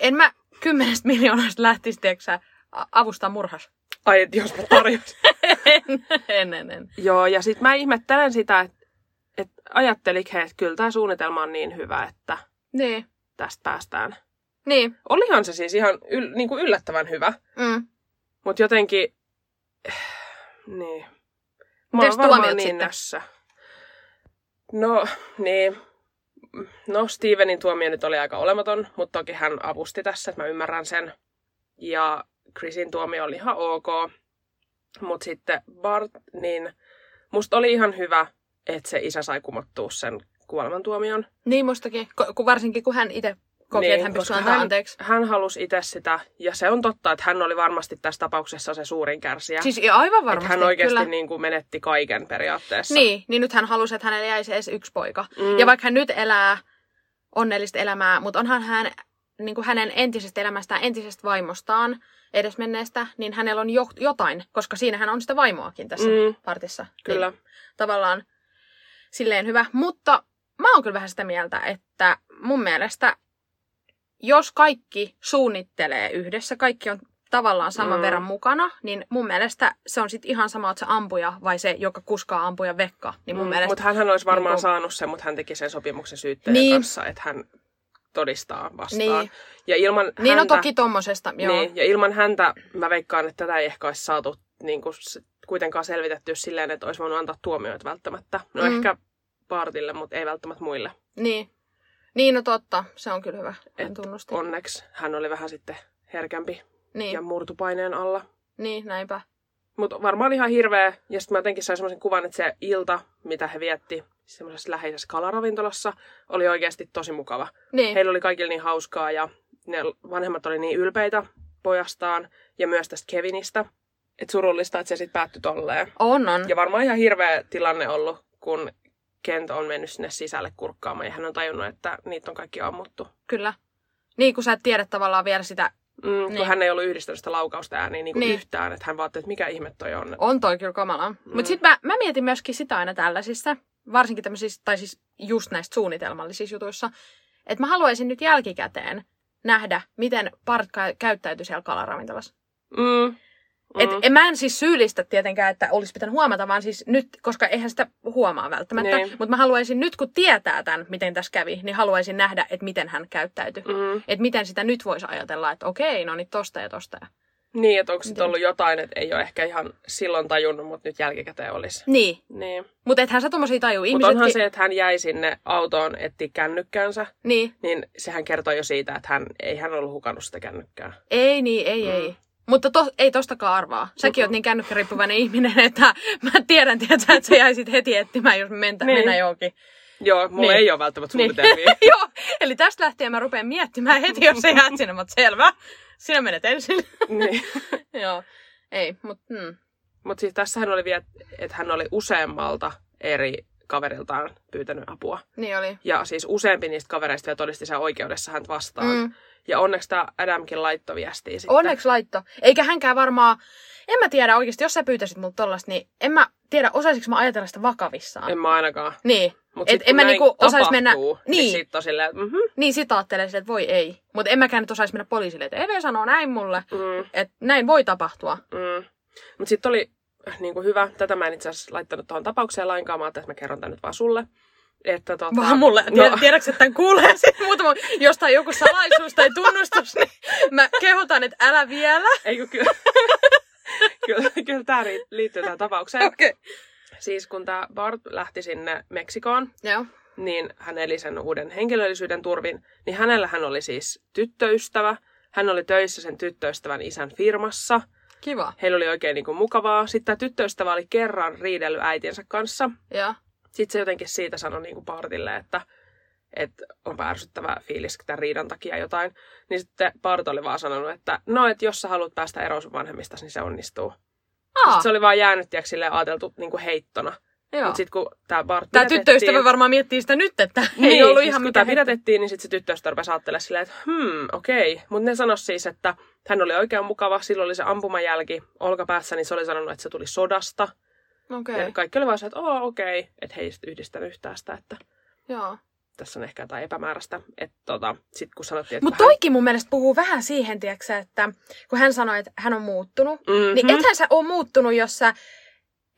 en mä kymmenestä miljoonasta lähtisi, tiedätkö avustaa murhas. Ai, jos mä tarjosin. en, en, en, en. Joo, ja sitten mä ihmettelen sitä, että et ajattelik he, että kyllä tämä suunnitelma on niin hyvä, että niin. tästä päästään. Niin. Olihan se siis ihan yl, niin kuin yllättävän hyvä. Mm. Mutta jotenkin, niin. Mä oon varmaan niin nässä. No, niin. No, Stevenin tuomio nyt oli aika olematon, mutta toki hän avusti tässä, että mä ymmärrän sen. Ja Chrisin tuomio oli ihan ok. Mutta sitten Bart, niin musta oli ihan hyvä, että se isä sai kumottua sen kuolemantuomion. Niin mustakin, kun varsinkin kun hän itse koki, niin, että hän pystyy antaa anteeksi. Hän halusi itse sitä, ja se on totta, että hän oli varmasti tässä tapauksessa se suurin kärsijä. Siis aivan varmasti, että hän oikeasti kyllä. niin kuin menetti kaiken periaatteessa. Niin, niin nyt hän halusi, että hänelle jäisi edes yksi poika. Mm. Ja vaikka hän nyt elää onnellista elämää, mutta onhan hän niin kuin hänen entisestä elämästään, entisestä vaimostaan, edesmenneestä, niin hänellä on jo, jotain, koska siinähän on sitä vaimoakin tässä mm. partissa. Kyllä. Niin, tavallaan silleen hyvä. Mutta mä oon kyllä vähän sitä mieltä, että mun mielestä jos kaikki suunnittelee yhdessä, kaikki on tavallaan saman mm. verran mukana, niin mun mielestä se on sitten ihan sama, että se ampuja vai se, joka kuskaa ampuja vekka. Niin mun mm. mielestä, mutta hän olisi varmaan niin kun... saanut sen, mutta hän teki sen sopimuksen syyttäjän niin. kanssa, että hän todistaa vastaan. Niin, ja ilman niin no häntä, no toki tommosesta, joo. Niin, ja ilman häntä mä veikkaan, että tätä ei ehkä olisi saatu niin kuin, kuitenkaan selvitetty silleen, että olisi voinut antaa tuomioita välttämättä. No mm. ehkä partille, mutta ei välttämättä muille. Niin. Niin, no totta. Se on kyllä hyvä. En tunnusti. Onneksi hän oli vähän sitten herkämpi niin. ja murtupaineen alla. Niin, näinpä. Mutta varmaan ihan hirveä. Ja sitten mä jotenkin sain semmoisen kuvan, että se ilta, mitä he vietti semmoisessa läheisessä kalaravintolassa, oli oikeasti tosi mukava. Niin. Heillä oli kaikilla niin hauskaa ja ne vanhemmat oli niin ylpeitä pojastaan ja myös tästä Kevinistä. Että surullista, että se sitten päättyi tolleen. On, on. Ja varmaan ihan hirveä tilanne ollut, kun Kent on mennyt sinne sisälle kurkkaamaan ja hän on tajunnut, että niitä on kaikki ammuttu. Kyllä. Niin, kun sä et tiedä tavallaan vielä sitä, Mm, kun Niin. hän ei ollut yhdistänyt sitä laukausta ääniä niin kuin Niin. yhtään, että hän vaatii, että mikä ihme toi on. on toi kyllä kamala. Mm. Mutta sitten mä, mä mietin myöskin sitä aina tällaisissa, varsinkin tämmöisissä, tai siis just näistä suunnitelmallisissa jutuissa, että mä haluaisin nyt jälkikäteen nähdä, miten Bart kä- käyttäytyi siellä kalaravintolassa. Mm. Mm. Et, en, mä en siis syyllistä tietenkään, että olisi pitänyt huomata, vaan siis nyt, koska eihän sitä huomaa välttämättä. Niin. Mutta mä haluaisin nyt, kun tietää tämän, miten tässä kävi, niin haluaisin nähdä, että miten hän käyttäytyi. Mm. Mm. Että miten sitä nyt voisi ajatella, että okei, no niin tosta ja tosta. Ja... Niin, että onko sitten ollut jotain, että ei ole ehkä ihan silloin tajunnut, mutta nyt jälkikäteen olisi. Niin, Niin. mutta ethän sä tommosia taju. Mutta Ihmisetkin... onhan se, että hän jäi sinne autoon etsiä kännykkäänsä, Niin, niin sehän kertoo jo siitä, että hän ei hän ollut hukannut sitä kännykkää. ei niin, ei, Mm. ei. Mutta to, ei tostakaan arvaa. Säkin Mm-mm. oot niin kännykkäriippuvainen ihminen, että mä tiedän, tiedätkö, että sä jäisit heti etsimään, jos mentä, Niin. niin. mennä johonkin. Joo, mulla Niin. ei ole välttämättä Niin. suunnitelmia. Joo, eli tästä lähtien mä rupean miettimään heti, jos sä jäät sinne, mutta selvä. Sinä menet ensin. niin. Joo, ei, mutta mm. Mutta siis tässähän oli vielä, että hän oli useammalta eri kaveriltaan pyytänyt apua. niin oli. Ja siis useampi niistä kavereista vielä todisti sen oikeudessa häntä vastaan. Mm. Ja onneksi tämä Adamkin laittoi viestiä sitten. Onneksi laitto. Eikä hänkään varmaan, en mä tiedä oikeasti, jos sä pyytäisit multa tollasta, niin en mä tiedä, osaisinko mä ajatella sitä vakavissaan. En mä ainakaan. Niin, Mut Et sit, en mä niinku osais mennä- niin. Niin sit on silleen, että mhm, niin sit ajattelee silleen, että voi ei. Mutta en mäkään nyt osais mennä poliisille, että Eve sanoo näin mulle, mm, että näin voi tapahtua. mm. Mutta sitten oli äh, niinku hyvä, tätä mä en itse asiassa laittanut tuohon tapaukseen lainkaan, mä että mä kerron tämän nyt vaan sulle. Että tota, Vaan mulle, No, tiedätkö, että tämän kuulee sit muutama, jostain joku salaisuus tai tunnustus, niin mä kehotan, että älä vielä. Eikö kyllä, kyllä, kyllä tämä liittyy tähän tapaukseen. Okei. Okay. Siis kun tämä Bart lähti sinne Meksikoon, Joo. niin hän eli sen uuden henkilöllisyyden turvin, niin hänellä hän oli siis tyttöystävä. Hän oli töissä sen tyttöystävän isän firmassa. Kiva. Heillä oli oikein niin kuin mukavaa. Sitten tämä tyttöystävä oli kerran riidellyt äitiensä kanssa. Joo. Sitten se jotenkin siitä sanoi niin kuin Bartille, että, että on ärsyttävä fiilis tämän riidan takia jotain. Niin sitten Bart oli vaan sanonut, että no, että jos sä haluat päästä eroon sun vanhemmista, niin se onnistuu. Aa, Sitten se oli vaan jäänyt, tiedätkö, silleen ajateltu niin kuin heittona. Mutta sitten kun tämä Bart Tämä tyttöystävä varmaan miettii sitä nyt, että niin, ei ollut siis ihan kun tämä pidätettiin, niin sitten se tyttöystävä rupesi ajattelemaan silleen, että hmm, okei. Mutta ne sanoi siis, että hän oli oikein mukava. Silloin oli se ampumajälki olkapäässä, niin se oli sanonut, että se tuli sodasta. Okei, Ja okay. kaikki oli vaan se, että oo, okei. Okay. Että he ei sit yhdistänyt yhtään sitä, että joo. tässä on ehkä jotain epämääräistä. Että tota, sitten kun sanottiin, että Mutta kun toikin mun mielestä puhuu vähän siihen, tiiäksä, että kun hän sanoi, että hän on muuttunut, mm-hmm. niin ethän sä ole muuttunut, jos sä...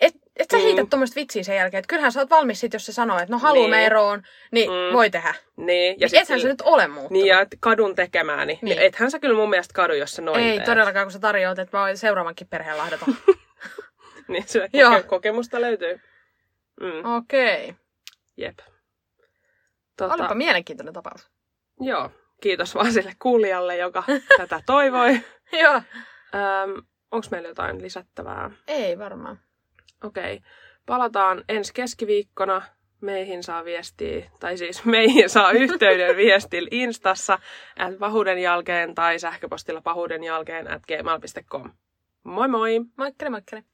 Et, et sä Mm. heität tuommoista vitsiä sen jälkeen. Että kyllähän sä oot valmis sit, jos se sanoo, että no haluamme Niin. eroon, niin Mm. voi tehdä. Niin, Ja niin ethän sä nyt ole muuttunut. Niin, ja kadun tekemää, niin, Niin. ethän sä kyllä mun mielestä kadu, jos sä noin Ei teet. todellakaan, kun sä tarjoat, että mä seuraavankin perheen lahdata. Niin, se Joo. koke- kokemusta löytyy. Mm, Okei. Okay. jep. Olipa Tota, mielenkiintoinen tapaus. Joo, kiitos vaan sille kuulijalle, joka tätä toivoi. Joo. Öm, Onko meillä jotain lisättävää? Ei varmaan. Okei. Palataan ensi keskiviikkona. Meihin saa viestiä, tai siis meihin saa yhteyden viestillä Instassa at pahuuden jälkeen tai sähköpostilla pahuuden jälkeen at gmail.com. Moi moi! Moikkele, moikkele.